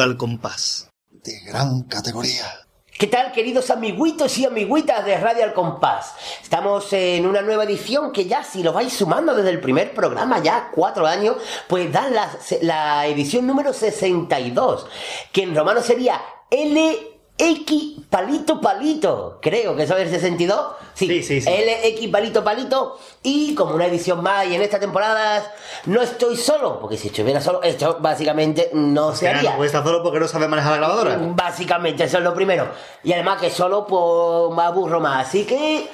Al compás. De gran categoría. ¿Qué tal, queridos amiguitos y amiguitas de Radio al Compás? Estamos en una nueva edición que ya, si lo vais sumando desde el primer programa, ya cuatro años, pues da la, la edición número 62, que en romano sería L X palito palito. Creo que eso es el 62. Sí, Sí, sí, sí. LX palito palito. Y como una edición más, y en esta temporada no estoy solo, porque si estuviera solo, esto básicamente no se Mira, haría. no puede estar solo porque no sabe manejar la grabadora. Básicamente, eso es lo primero. Y además que solo pues me aburro más. Así que,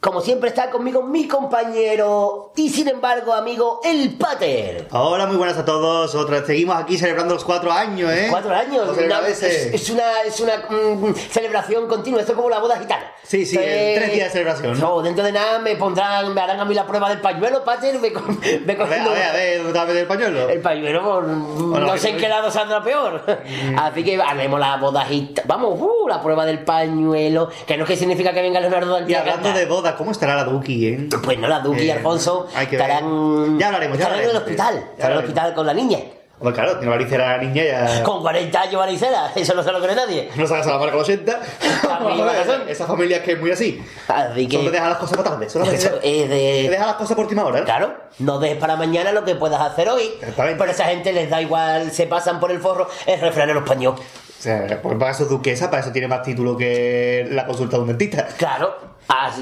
como siempre, está conmigo mi compañero y sin embargo, amigo, el Pater. Hola, muy buenas a todos. Otra seguimos aquí celebrando los cuatro años, ¿eh? Cuatro años. Una- es, es una, es una mm, celebración continua. Esto es como la boda gitana. Sí, sí, es- tres días de celebración. No, dentro de nada me pondrán, me harán a mí la prueba del pañuelo, Pater. Me, me A ver, a ver, a ver, ¿dónde está el pañuelo? El pañuelo, no sé en qué lado saldrá peor. Así que haremos la bodajita. Vamos, uh, la prueba del pañuelo. Que no es que significa que venga Leonardo Y Danti a hablando de boda, ¿cómo estará la Duki, eh? Pues no, la Duki y Eh, Alfonso hay que ver. estarán. Ya hablaremos, ya estarán en el hospital. ya Estarán en el hospital con la niña. Hombre, claro, tiene varicela la niña ya... Con 40 años varicela. Eso no se lo cree nadie. No se haga la marca los 80. También Vamos a ver, razón. Esa familia que es muy así. Así que. Solo deja las cosas para tarde. Solo deja de. deja las cosas por última hora. ¿eh? Claro, no dejes para mañana lo que puedas hacer hoy. Exactamente. Pero a esa gente les da igual, se pasan por el forro, es refranero español. O sea, pues para eso es duquesa, para eso tiene más título que la consulta de un dentista. Claro,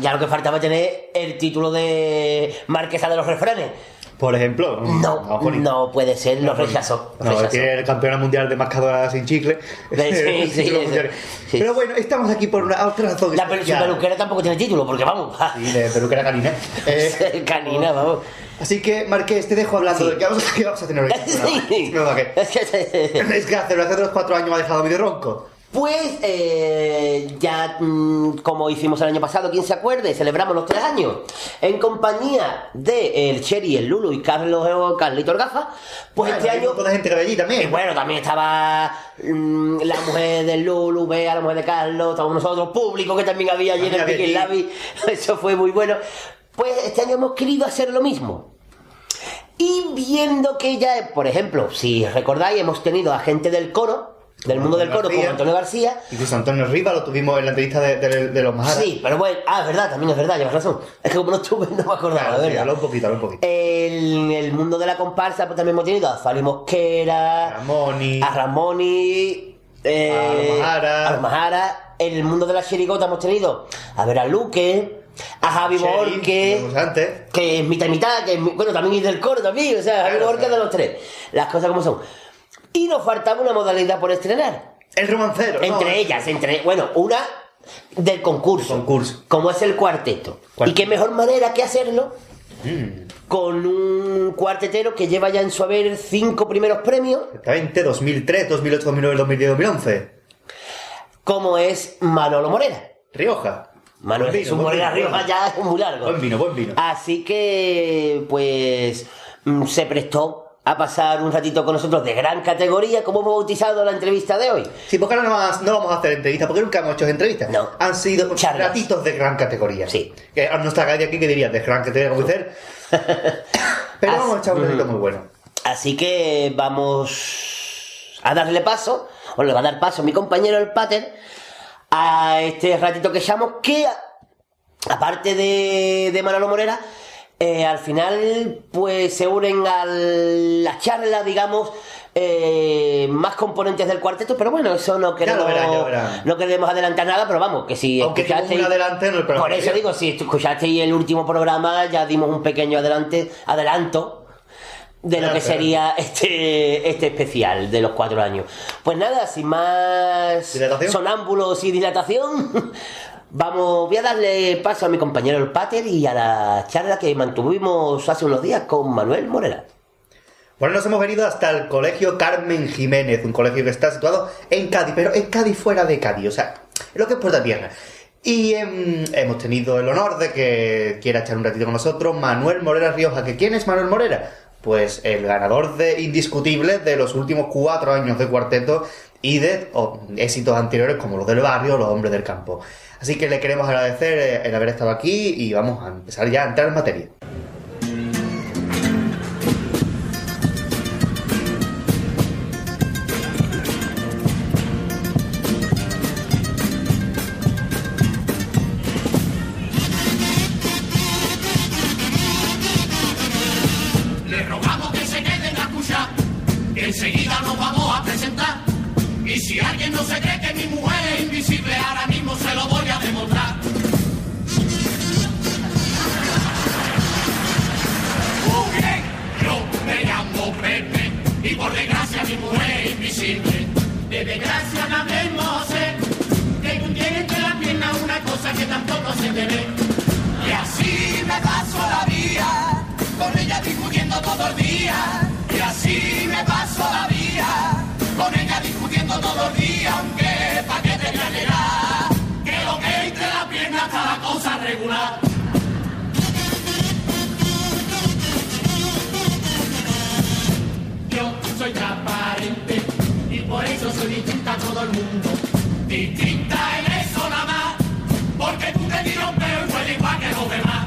ya lo que faltaba tener el título de marquesa de los refranes. Por ejemplo. No, no puede ser, lo rechazó. No, rechazó. tiene el campeonato mundial de mascadora sin chicle. Sí, sí. Pero bueno, estamos aquí por una otra razón. La peluquera tampoco tiene título, porque vamos. Sí, de peluquera canina. Eh, Canina, vamos. así que, Marqués, te dejo hablando Sí. de qué vamos, a tener hoy. Sí. No. Es que- que de los cuatro años me ha dejado medio ronco. Pues eh, ya mm, como hicimos el año pasado, quien se acuerde, celebramos los tres años en compañía de el Cherry, el Lulu y Carlos Carlito Orgafa. Pues Bueno, este año gente que ve allí Y también. bueno, también estaba mm, la mujer del Lulu, Bea, la mujer de Carlos, estábamos nosotros, público que también había allí en el También había Labi. Eso fue muy bueno. Pues este año hemos querido hacer lo mismo. Y viendo que ya, por ejemplo, si recordáis, hemos tenido a gente del coro, del mundo del coro, como. Antonio García. Incluso Antonio Riva lo tuvimos en la entrevista de, de- de los Majaras. Sí, pero bueno, ah, es verdad, también es verdad, llevas razón. Es que como no estuve, no me acordaba, Claro, la sí, verdad. habla un poquito, un poquito. En el mundo de la comparsa pues también hemos tenido a Fali Mosquera, Ramoni. a Ramoni, eh, A los Majara. a los Majara. En el mundo de la chirigota hemos tenido a ver a Luque, a Javi Borque, que es mitad y mitad, que es bueno, también es del coro también, o sea, Javi Claro, Borque claro. de los tres. Las cosas como son. Y nos faltaba una modalidad por estrenar. El romancero. Entre ¿no? ellas, entre, bueno, una del concurso. Concurso. Como es el cuarteto. Cuarteto. Y qué mejor manera que hacerlo Mm. con un cuartetero que lleva ya en su haber cinco primeros premios, Exactamente, 2003, 2008, 2009, 2010, 2011. como es Manolo Morera. Rioja. Manuel buen Morera vino, Rioja ya es muy largo. Buen vino, buen vino. Así que, pues, mm, se prestó a pasar un ratito con nosotros de gran categoría, como hemos bautizado la entrevista de hoy. Sí, porque ahora no, vamos- no vamos a hacer entrevistas, porque nunca hemos hecho entrevistas. No. Han sido Charlas. ratitos de gran categoría. Sí. Que a nuestra calle aquí, que diría? De gran categoría, como dicer. Pero vamos a echar un ratito muy bueno. Así que vamos a darle paso, o le va a dar paso mi compañero el Pater, a este ratito que llamo, que aparte de, de Manolo Morera, eh, al final pues se unen a la charla, digamos, eh, más componentes del cuarteto, pero bueno, eso no queremos, ya no queremos adelantar nada, pero vamos, que si Aunque escuchasteis- programa Por eso digo, si escuchasteis el último programa, ya dimos un pequeño adelante, adelanto de lo que sería este, este especial de los cuatro años. Pues nada, sin más ¿Dilatación? sonámbulos y dilatación, vamos, voy a darle paso a mi compañero el Pater y a la charla que mantuvimos hace unos días con Manuel Morera. Bueno, nos hemos venido hasta el colegio Carmen Jiménez, un colegio que está situado en Cádiz, pero en Cádiz fuera de Cádiz, o sea, lo que es Puerta Tierra. Y em, hemos tenido el honor de que quiera echar un ratito con nosotros Manuel Morera Rioja. ¿Que ¿Quién es Manuel Morera? Pues el ganador de indiscutible de los últimos cuatro años de cuarteto y de oh, éxitos anteriores como los del barrio, los hombres del campo. Así que le queremos agradecer eh, el haber estado aquí y vamos a empezar ya a entrar en materia. Le rogamos que se queden a escuchar, que enseguida nos vamos a presentar si alguien no se cree que mi mujer es invisible, ahora mismo se lo voy a demostrar. Bien, yo me llamo Pepe y por desgracia mi mujer es invisible. De desgracia no hablemos, eh, que tú tienes entre la pierna una cosa que tampoco se te ve. Y así me paso la vida, con ella discutiendo todo el día. Y así me paso la vida, con ella discutiendo todo el día, aunque pa' que te voy a negar, que lo que entre la pierna está la cosa regular. Yo soy transparente y por eso soy distinta a todo el mundo. Distinta en eso nada más, porque tú te tiras un peo y huele igual que los demás.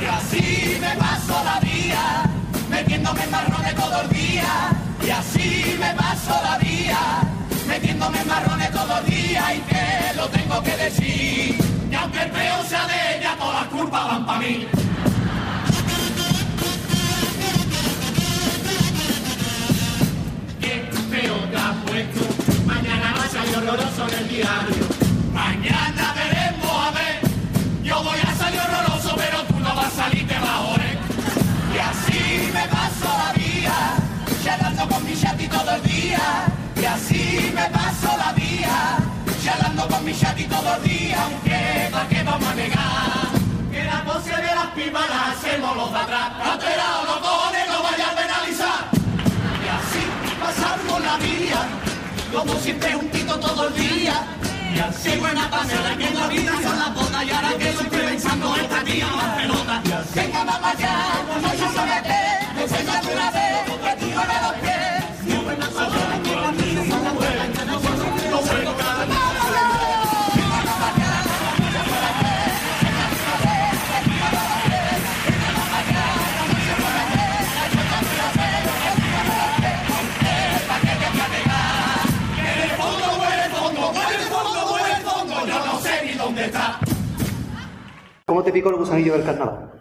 Y así me paso la vida, metiéndome en marrones todo el día. Y así me paso la vida, metiéndome en marrones todo el día. Y que lo tengo que decir, y aunque el peo sea de ella, todas las culpas van para mí. Qué feo te has puesto. Mañana va a salir en el diario. Mañana veremos a ver. Yo voy a salir horroroso, pero tú no vas a salir, te va a joder. Y así me paso la vida, charlando con mi chati todo el día. Y así me paso la vida, charlando con mi chati todo el día. Aunque, ¿para qué vamos a negar? Que la pose de las pipas la hacemos los de atrás. Aterado, no cojones, no vaya a penalizar. Y así pasamos la vida, como siempre juntito todo el día. Y así buena pasada que en la vida son las botas y ahora que estoy pensando esta tía más pelota. Venga mamá ya, no se qué, enséñate una vez, ¿Cómo te picó el gusanillo del carnaval?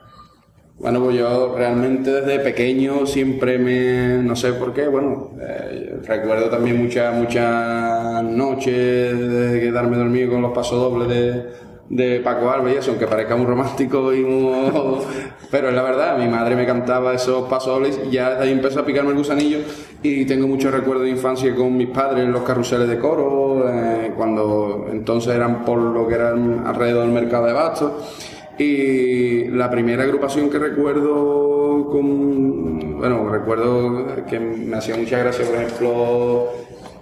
Bueno, pues yo realmente desde pequeño siempre me, no sé por qué, bueno, eh, recuerdo también muchas muchas noches de quedarme dormido con los pasodobles de, de Paco Alba y eso, aunque parezca muy romántico y muy... Pero es la verdad, mi madre me cantaba esos pasodobles y ya desde ahí empezó a picarme el gusanillo y tengo muchos recuerdos de infancia con mis padres en los carruseles de coro, eh, cuando entonces eran por lo que eran alrededor del mercado de bastos. Y la primera agrupación que recuerdo con. Bueno, recuerdo que me hacía mucha gracia, por ejemplo,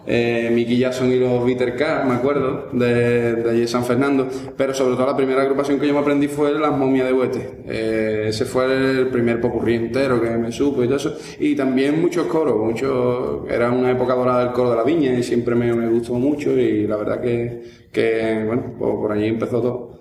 eh, Mickey Jackson y los Bitter me acuerdo, de, allí de San Fernando. Pero sobre todo la primera agrupación que yo me aprendí fue Las Momias de Huete. Eh, ese fue el primer popurrí entero que me supo y todo eso. Y también muchos coros, muchos. Era una época dorada del coro de la viña y siempre me, me gustó mucho. Y la verdad que, bueno, pues por allí empezó todo.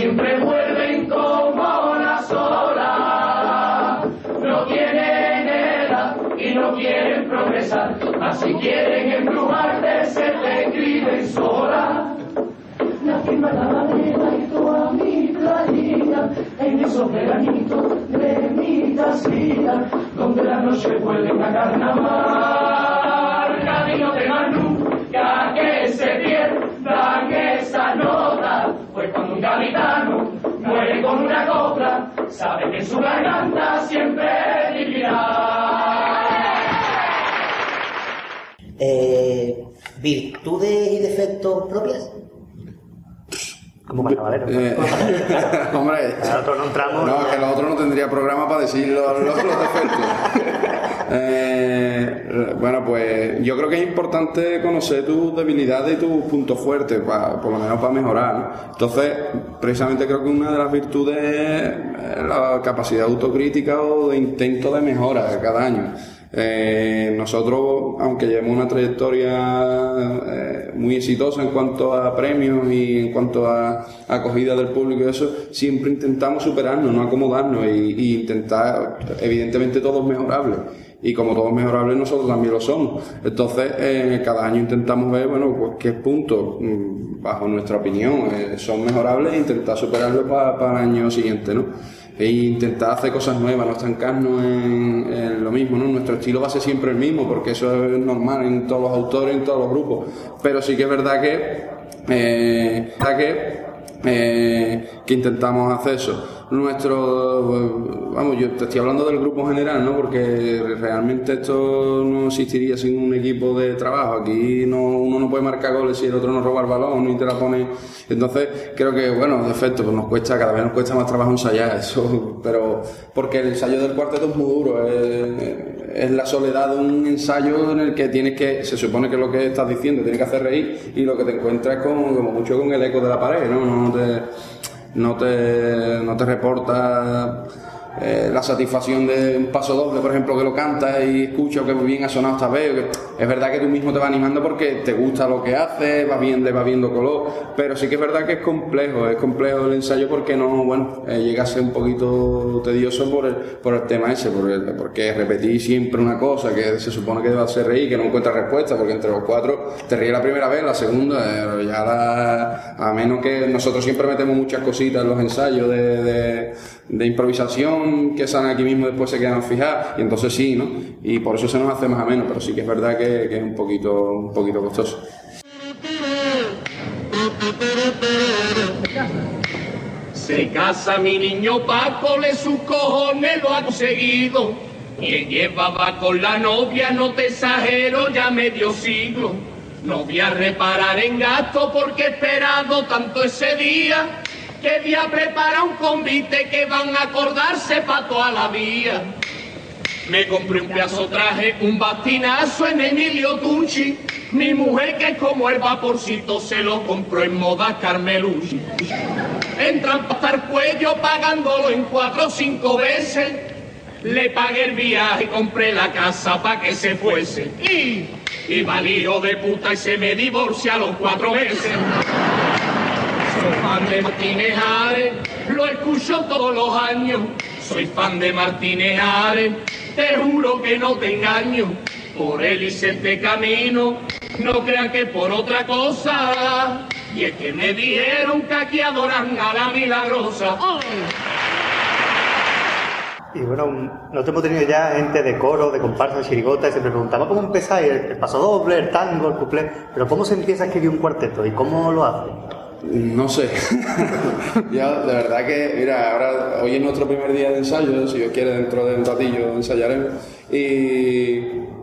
Siempre vuelven como las olas. No tienen edad y no quieren progresar. Así quieren embrujarte, se te escriben sola. La firma la madera en esos veranitos de mi casita donde la noche vuelven a carnaval. Camino de más nunca que se pierdan esas notas, pues cuando un capitano muere con una copla, sabe que su garganta siempre vivirá. Eh, ¿Virtudes y defectos propias? Como carnavalero. Eh, hombre, Nosotros no entramos. no, que los otros no tendría programa para decir los, los- los defectos. Eh, bueno, pues yo creo que es importante conocer tus debilidades y tus puntos fuertes, pa- por lo menos para mejorar. ¿no? Entonces, precisamente creo que una de las virtudes es la capacidad autocrítica o de intento de mejora cada año. Eh, nosotros, aunque llevemos una trayectoria eh, muy exitosa en cuanto a premios y en cuanto a acogida del público y eso, siempre intentamos superarnos, no acomodarnos y, intentar, evidentemente todo es mejorable. Y como todo es mejorable, nosotros también lo somos. Entonces, eh, cada año intentamos ver, bueno, pues qué puntos, mm, bajo nuestra opinión, eh, son mejorables e intentar superarlos pa- para el año siguiente, ¿no? E intentar hacer cosas nuevas, no estancarnos en, lo mismo, ¿no? Nuestro estilo va a ser siempre el mismo, porque eso es normal en todos los autores, en todos los grupos. Pero sí que es verdad que, eh, que, eh, que intentamos hacer eso. Nuestro, vamos, yo te estoy hablando del grupo en general, ¿no? Porque realmente esto no existiría sin un equipo de trabajo. Aquí no, uno no puede marcar goles si el otro no roba el balón ni te la pone. Entonces, creo que, bueno, de efecto, pues nos cuesta, cada vez nos cuesta más trabajo ensayar eso. Pero, porque el ensayo del cuarteto es muy duro. Es, es la soledad de un ensayo en el que tienes que, se supone que lo que estás diciendo tienes que hacer reír y lo que te encuentras con, como mucho con el eco de la pared, ¿no? No te, no te, no te reporta eh, la satisfacción de un paso doble, por ejemplo, que lo cantas y escuchas que bien ha sonado esta vez. que es verdad que tú mismo te vas animando porque te gusta lo que haces, va bien, le va viendo color, pero sí que es verdad que es complejo, es complejo el ensayo porque no, bueno, eh, llega a ser un poquito tedioso por el, por el tema ese, por el- porque repetir siempre una cosa que se supone que va a hacer reír, que no encuentras respuesta, porque entre los cuatro te ríes la primera vez, la segunda, eh, ya la, a menos que nosotros siempre metemos muchas cositas en los ensayos de, de improvisación que salen aquí mismo después se quedan fijadas, y entonces sí, ¿no? Y por eso se nos hace más ameno, pero sí que es verdad que, es un poquito, un poquito costoso. Se casa mi niño Paco, le sus cojones lo ha conseguido. Él llevaba con la novia, no te exagero, ya medio siglo. No voy a reparar en gasto porque he esperado tanto ese día que voy a un convite que van a acordarse pa' toda la vía. Me compré un pedazo traje, un bastinazo en Emilio Tunchi. Mi mujer, que es como el vaporcito, se lo compró en moda Carmelucci. Entran hasta el cuello pagándolo en cuatro o cinco veces. Le pagué el viaje y compré la casa pa' que se fuese. Y, y va el hijo de puta y se me divorcia a los cuatro meses. Soy fan de Martínez Ares, lo escucho todos los años. Soy fan de Martínez Ares, te juro que no te engaño. Por él hice este camino, no crean que por otra cosa. Y es que me dijeron que aquí adoran a la milagrosa. Y bueno, nosotros hemos tenido ya gente de coro, de comparsa, de chirigota, y siempre preguntamos cómo empezáis, el, el paso doble, el tango, el cuplé, pero cómo se empieza a escribir un cuarteto y cómo lo hace. No sé. Yo, de verdad que, mira, ahora, hoy es nuestro primer día de ensayo, si Dios quiere, dentro de un ratillo ensayaremos. Y,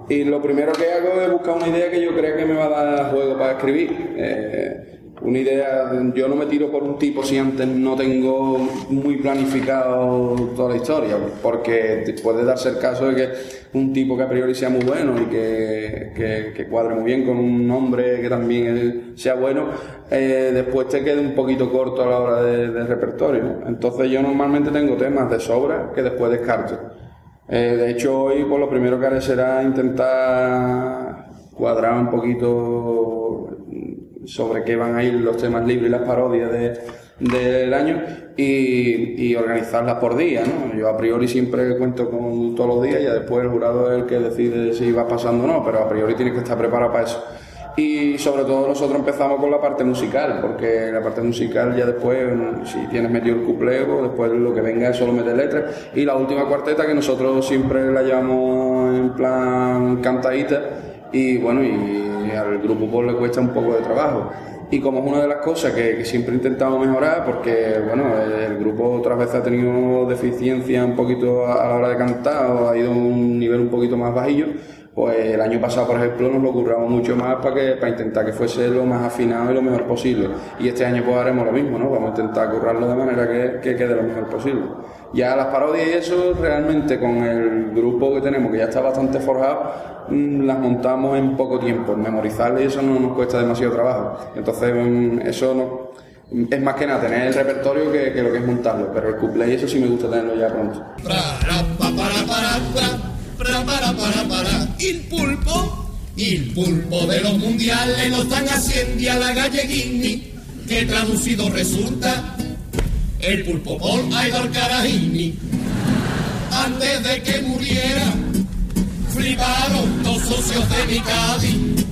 y lo primero que hago es buscar una idea que yo crea que me va a dar juego para escribir. Eh, una idea, yo no me tiro por un tipo si antes no tengo muy planificado toda la historia, porque puede darse el caso de que un tipo que a priori sea muy bueno y que, que, cuadre muy bien con un hombre que también sea bueno, eh, después te quede un poquito corto a la hora de- del repertorio. ¿no? Entonces yo normalmente tengo temas de sobra que después descarto. Eh, de hecho hoy pues lo primero que haré será intentar cuadrar un poquito sobre qué van a ir los temas libres y las parodias de- del año y, organizarlas por día. ¿no? Yo a priori siempre cuento con todos los días y después el jurado es el que decide si va pasando o no, pero a priori tienes que estar preparado para eso. Y sobre todo nosotros empezamos con la parte musical, porque la parte musical ya después, si tienes metido el cupleo, después lo que venga es solo meter letras. Y la última cuarteta que nosotros siempre la llamamos en plan cantadita, y bueno, y al grupo pues le cuesta un poco de trabajo. Y como es una de las cosas que, que siempre intentamos mejorar, porque bueno, el grupo otras veces ha tenido deficiencia un poquito a, a la hora de cantar, o ha ido a un nivel un poquito más bajillo, pues el año pasado, por ejemplo, nos lo curramos mucho más para, que, para intentar que fuese lo más afinado y lo mejor posible. Y este año pues haremos lo mismo, ¿no? Vamos a intentar currarlo de manera que, que quede lo mejor posible. Ya las parodias y eso, realmente con el grupo que tenemos, que ya está bastante forjado, mm, las montamos en poco tiempo. Memorizarlas y eso no nos cuesta demasiado trabajo. Entonces, mm, eso no, es más que nada tener el repertorio que, que lo que es montarlo. Pero el couple y eso sí me gusta tenerlo ya pronto. Para, pa, para, para, para. Il pulpo, il pulpo de los mundiales lo están haciendo a la galleguini, que traducido resulta el pulpo por Aidor Carajini. Antes de que muriera, fliparon dos socios de mi Cádiz.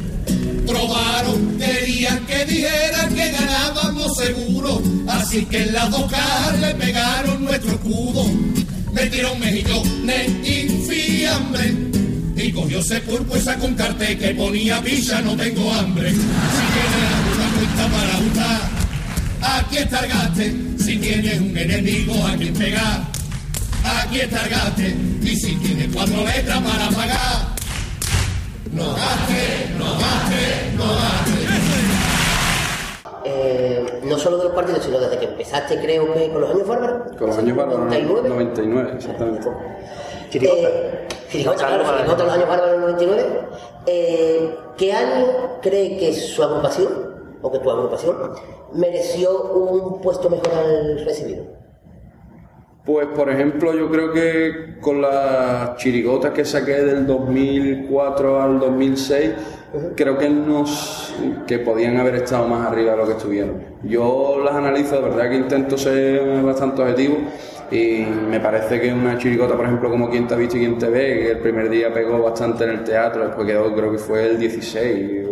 Probaron, querían que dijera que ganábamos seguro, así que en las dos cajas le pegaron nuestro escudo. Metieron mejillones y fiambre, y cogió ese pulpo y sacó un cartel que ponía pilla, no tengo hambre. Si tienes alguna cuenta para untar, aquí está el. Si tienes un enemigo a quien pegar, aquí está el. Y si tienes cuatro letras para pagar, no gaste, no gaste, no gaste. Eh, no solo de los partidos, sino desde que empezaste, creo que con los años bárbaros. Con los años bárbaros, 99. 99, exactamente. Chirigota. Eh, Chirigota, claro, Chirigota, los años bárbaros 99. Eh, ¿Qué año cree que su agrupación, o que tu agrupación, mereció un puesto mejor al recibido? Pues por ejemplo, yo creo que con las chirigotas que saqué del 2004 al 2006, creo que nos que podían haber estado más arriba de lo que estuvieron. Yo las analizo, de verdad que intento ser bastante objetivo y me parece que una chirigota, por ejemplo, como Quien te ha visto y Quien te ve, que el primer día pegó bastante en el teatro, después quedó, creo que fue el 16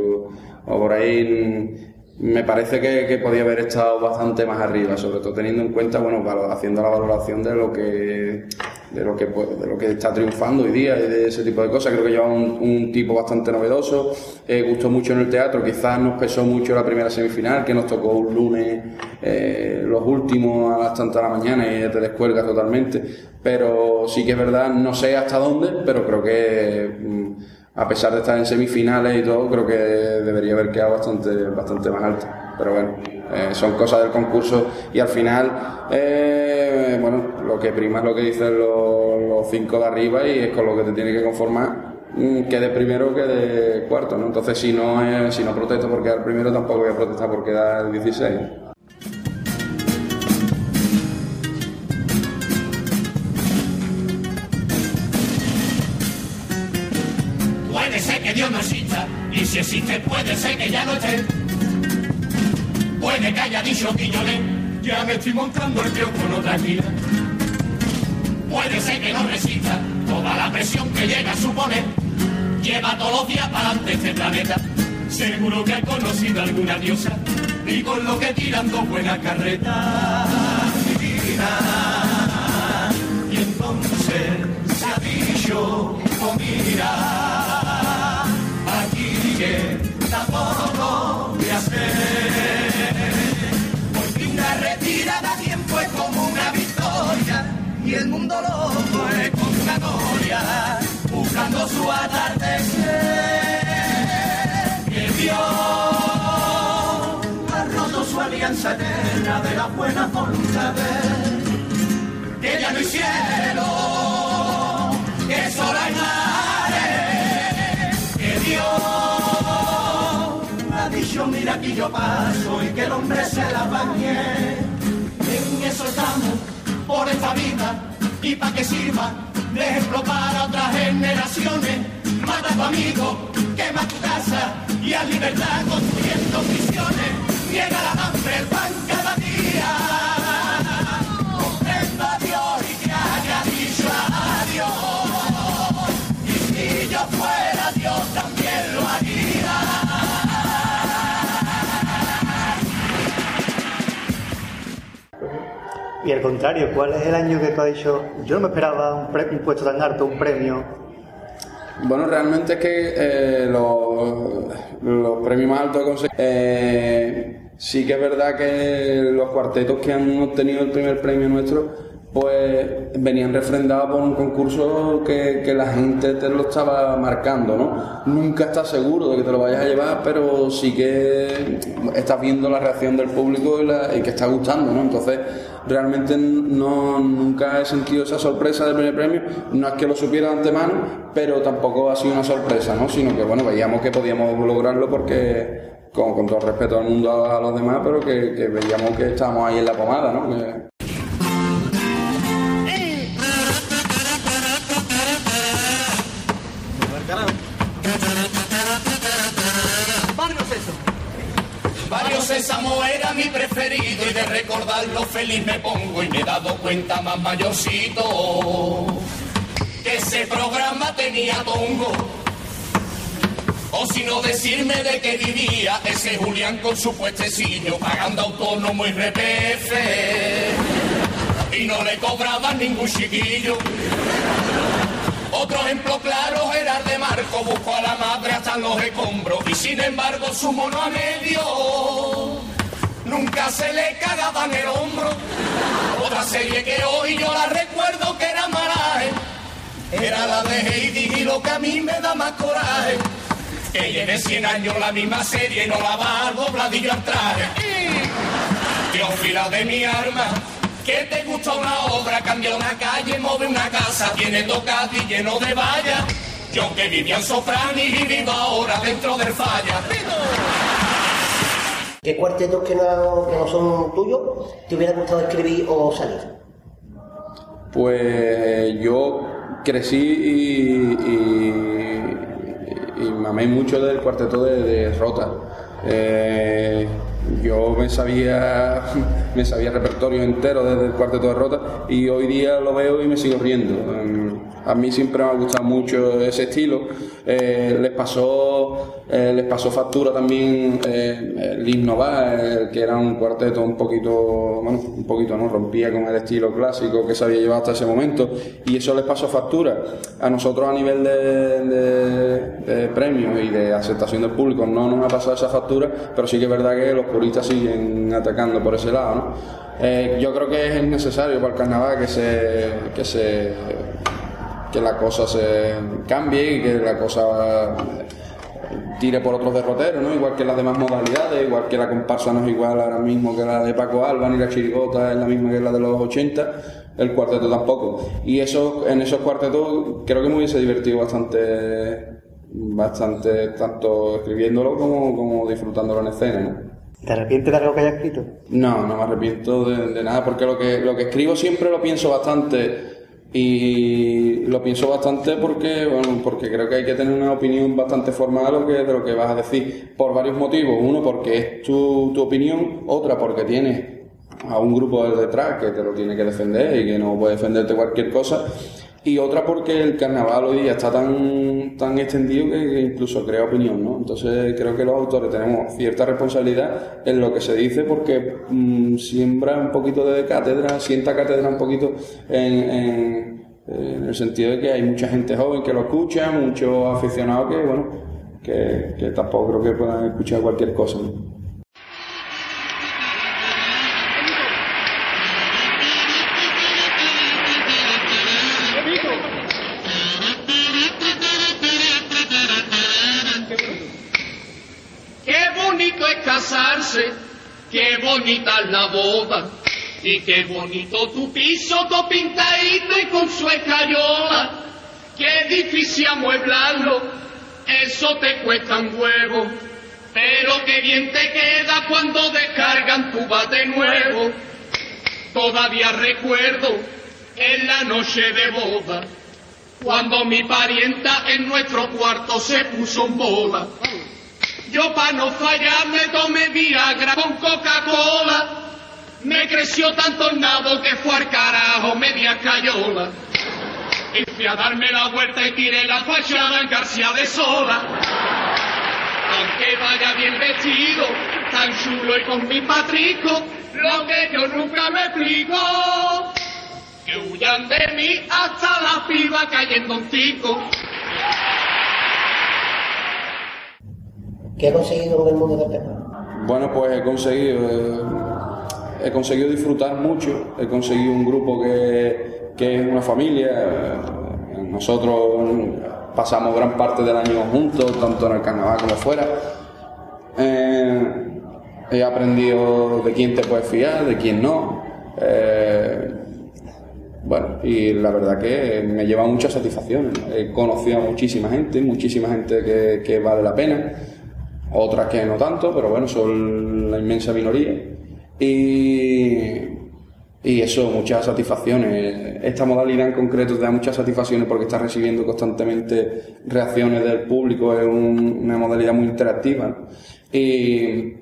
o, por ahí me parece que, podía haber estado bastante más arriba, sobre todo teniendo en cuenta, bueno, haciendo la valoración de lo que de lo que pues, de lo que está triunfando hoy día y de ese tipo de cosas. Creo que lleva un, tipo bastante novedoso, eh, gustó mucho en el teatro, quizás nos pesó mucho la primera semifinal, que nos tocó un lunes eh, los últimos a las tantas de la mañana y te descuelgas totalmente. Pero sí que es verdad, no sé hasta dónde, pero creo que mm, a pesar de estar en semifinales y todo, creo que debería haber quedado bastante, bastante más alto. Pero bueno, eh, son cosas del concurso y al final, eh, bueno, lo que prima es lo que dicen los, cinco de arriba y es con lo que te tienes que conformar. mm, Que de primero que de cuarto, ¿no? Entonces, si no, si no protesto por quedar primero, tampoco voy a protestar por quedar 16. Puede ser que Dios no exista, y si existe puede ser que ya no esté. Puede que haya dicho Quiñones, ya me estoy montando el con otra gira. Puede ser que no resista toda la presión que llega a suponer. Lleva todos los días para adelante este planeta. Seguro que ha conocido alguna diosa y con lo que tiran dos buenas carretas. Divina. Y entonces se ha dicho, oh mira, aquí que tampoco y el mundo loco es como una gloria buscando su atardecer. Que Dios ha roto su alianza eterna de las buenas voluntades que ya no hay cielo, que solo hay mares, que Dios ha dicho, mira aquí yo paso y que el hombre se la bañe. En eso estamos, por esta vida, y para que sirva de ejemplo para otras generaciones. Mata a tu amigo, quema tu casa y a libertad construyendo prisiones. Niega la hambre, el pan cada día Y al contrario, ¿cuál es el año que tú has dicho? Yo no me esperaba un, pre- un puesto tan alto, un premio. Bueno, realmente es que eh, los, premios más altos que conseguí- eh, sí que es verdad que los cuartetos que han obtenido el primer premio nuestro pues venían refrendados por un concurso que, que la gente te lo estaba marcando, ¿no? Nunca estás seguro de que te lo vayas a llevar, pero sí que estás viendo la reacción del público y, y que está gustando, ¿no? Entonces, realmente no, nunca he sentido esa sorpresa del primer premio, no es que lo supiera de antemano, pero tampoco ha sido una sorpresa, ¿no? Sino que, bueno, veíamos que podíamos lograrlo porque... Con, con todo respeto al mundo a, a los demás, pero que, que veíamos que estábamos ahí en la pomada, ¿no? Que- Sésamo era mi preferido y de recordarlo feliz me pongo y me he dado cuenta más mayorcito que ese programa tenía tongo. O si no decirme de qué vivía ese Julián con su puestecillo pagando autónomo y RPF y no le cobraban ningún chiquillo. Otro ejemplo claro era el de Marco, buscó a la madre hasta los escombros y sin embargo su mono a medio nunca se le cagaba en el hombro. Otra serie que hoy yo la recuerdo que era Maraje, era la de Heidi y lo que a mí me da más coraje. Que lleve 100 años la misma serie no la va a dobladillo al traje. Teófila de mi arma, que te gusta una obra, cambia una calle, mueve una casa, tiene dos y lleno de vallas. Yo que vivía en Sofrán y viviendo ahora dentro del falla. ¿Qué cuartetos que no, que no son tuyos te hubiera gustado escribir o salir? Pues yo crecí y, y, y mamé mucho del cuarteto de, de Rota. Eh, yo me sabía, me sabía repertorio entero desde el cuarteto de Rota y hoy día lo veo y me sigo riendo. Em, A mí siempre me ha gustado mucho ese estilo. Eh, les pasó eh, les pasó factura también eh, el eh, que era un cuarteto un poquito, bueno, un poquito no rompía con el estilo clásico que se había llevado hasta ese momento y eso les pasó factura. A nosotros a nivel de, de- de premios y de aceptación del público no nos ha pasado esa factura, pero sí que es verdad que los puristas siguen atacando por ese lado. Eh, yo creo que es necesario para el carnaval que se, que se que la cosa se cambie y que la cosa tire por otros derroteros, ¿no? Igual que las demás modalidades, igual que la comparsa no es igual ahora mismo que la de Paco Alba, ni la chirigota es la misma que la de los 80, el cuarteto tampoco. Y eso, en esos cuartetos creo que me hubiese divertido bastante, bastante, tanto escribiéndolo como, como disfrutándolo en escena. ¿Te arrepientes de algo que hayas escrito? No, no me arrepiento de, nada, porque lo que, lo que escribo siempre lo pienso bastante y lo pienso bastante porque, bueno, porque creo que hay que tener una opinión bastante formada de lo que, de lo que vas a decir, por varios motivos. Uno, porque es tu, tu opinión, otra, porque tienes a un grupo de detrás que te lo tiene que defender y que no puede defenderte cualquier cosa. Y otra porque el carnaval hoy día está tan, tan extendido que, incluso crea opinión, ¿no? Entonces creo que los autores tenemos cierta responsabilidad en lo que se dice porque mm, siembra un poquito de cátedra, sienta cátedra un poquito en, en- el sentido de que hay mucha gente joven que lo escucha, muchos aficionados que, bueno, que, tampoco creo que puedan escuchar cualquier cosa. Qué bonito es casarse, la boda, y qué bonito tu piso, todo pintadito y con su escayola. Qué difícil amueblarlo, eso te cuesta un huevo, pero qué bien te queda cuando descargan tu bate nuevo. Todavía recuerdo en la noche de boda, cuando mi parienta en nuestro cuarto se puso en bola. Yo para no fallar me tomé Viagra con Coca-Cola. Me creció tanto el nabo que fue al carajo media cayola. Y fui a darme la vuelta y tiré la fachada en García de Sola. Aunque vaya bien vestido, tan chulo y con mi patrico, lo que yo nunca me explico. Que huyan de mí hasta la piba cayendo un tico. ¿Qué ha conseguido en el mundo del perro? Bueno, pues he conseguido. eh, he conseguido disfrutar mucho, he conseguido un grupo que, que es una familia, eh, nosotros pasamos gran parte del año juntos, tanto en el carnaval como fuera. Eh, he aprendido de quién te puedes fiar, de quién no. Bueno, y la verdad que me lleva muchas satisfacciones. He conocido a muchísima gente, muchísima gente que, que vale la pena, otras que no tanto, pero bueno, son la inmensa minoría. Y, y eso, muchas satisfacciones. Esta modalidad en concreto te da muchas satisfacciones porque estás recibiendo constantemente reacciones del público, es un- una modalidad muy interactiva. Y,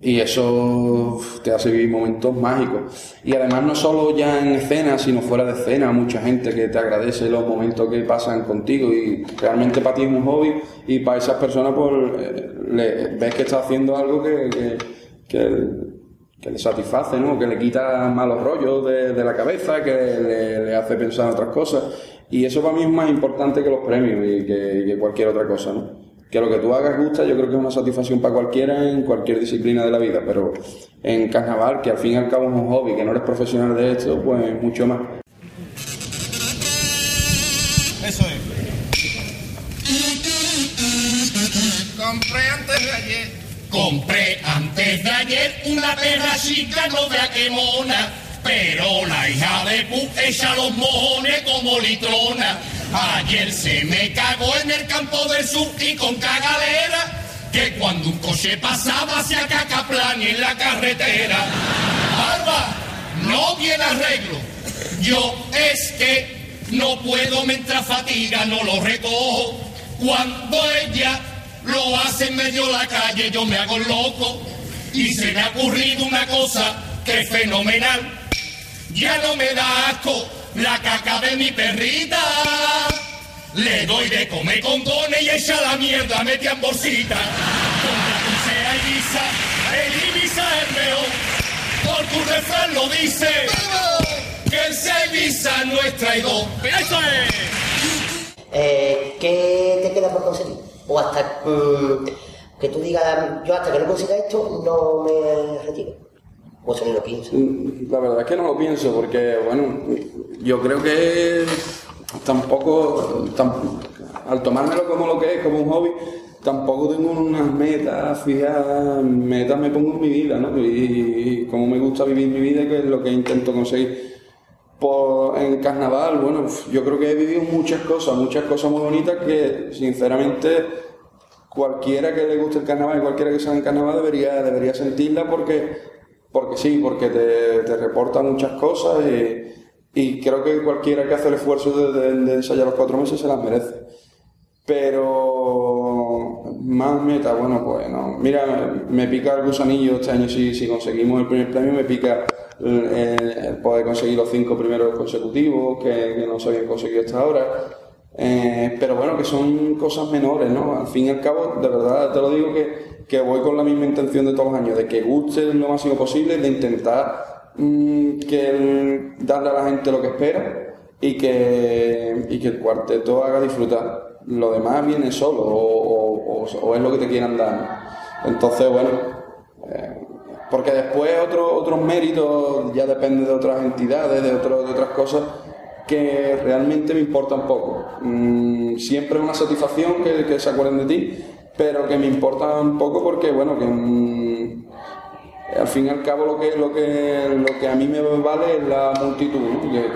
y eso te hace vivir momentos mágicos. Y además no solo ya en escena, sino fuera de escena, mucha gente que te agradece los momentos que pasan contigo y realmente para ti es un hobby y para esas personas pues eh, ves que estás haciendo algo que, que, le satisface, ¿no? que le quita malos rollos de, la cabeza, que le, hace pensar en otras cosas. Y eso para mí es más importante que los premios y y que cualquier otra cosa. ¿no? Que lo que tú hagas gusta, yo creo que es una satisfacción para cualquiera en cualquier disciplina de la vida, pero en carnaval, que al fin y al cabo es un hobby, que no eres profesional de esto, pues mucho más. Eso es. Compré antes de ayer. Compré antes de ayer una perra chica, no vea que mona. Pero la hija de pu echa los mojones como litrona. Ayer se me cagó en el campo del sur y con cagadera. Que cuando un coche pasaba hacía cacaplan en la carretera. Barba, no tiene arreglo. Yo es que no puedo mientras fatiga, no lo recojo. Cuando ella lo hace en medio de la calle, yo me hago loco. Y se me ha ocurrido una cosa que es fenomenal. Ya no me da asco la caca de mi perrita. Le doy de comer con dones y echa la mierda, metida en bolsita. Donde sea Ibiza, el Ibiza es mejor. Porque un refrán lo dice. Que el Ibiza no es traidor. ¡Eso es! Eh, ¿Qué te queda por conseguir? O hasta mm, que tú digas, yo hasta que no consiga esto, no me retiro. Mm, La verdad es que no lo pienso porque, bueno, yo creo que tampoco, tam- al tomármelo como lo que es, como un hobby, tampoco tengo unas metas fijas, metas me pongo en mi vida, ¿no? Y, y como me gusta vivir mi vida, que es lo que intento conseguir. Por, en carnaval, bueno, yo creo que he vivido muchas cosas, muchas cosas muy bonitas que, sinceramente, cualquiera que le guste el carnaval, cualquiera que sea en carnaval debería, debería sentirla porque, porque sí, porque te, te reporta muchas cosas y, y creo que cualquiera que hace el esfuerzo de, de- ensayar los cuatro meses se las merece. Pero más meta, bueno, pues no. Mira, me pica el gusanillo este año si, si conseguimos el primer premio, me pica poder conseguir los cinco primeros consecutivos que, que no se habían conseguido hasta ahora. Eh, pero bueno, que son cosas menores, ¿no? Al fin y al cabo, de verdad te lo digo que, que voy con la misma intención de todos los años, de que guste lo máximo posible, de intentar mm, que darle a la gente lo que espera y que, y que el cuarteto haga disfrutar. Lo demás viene solo o, es lo que te quieran dar. Entonces, bueno, eh, porque después otro- otros méritos ya depende de otras entidades, de, de otras cosas que realmente me importan poco. Mm, siempre es una satisfacción que se acuerden de ti, pero que me importa un poco porque, bueno, que mm, al fin y al cabo lo que, lo que, lo que a mí me vale es la multitud, que,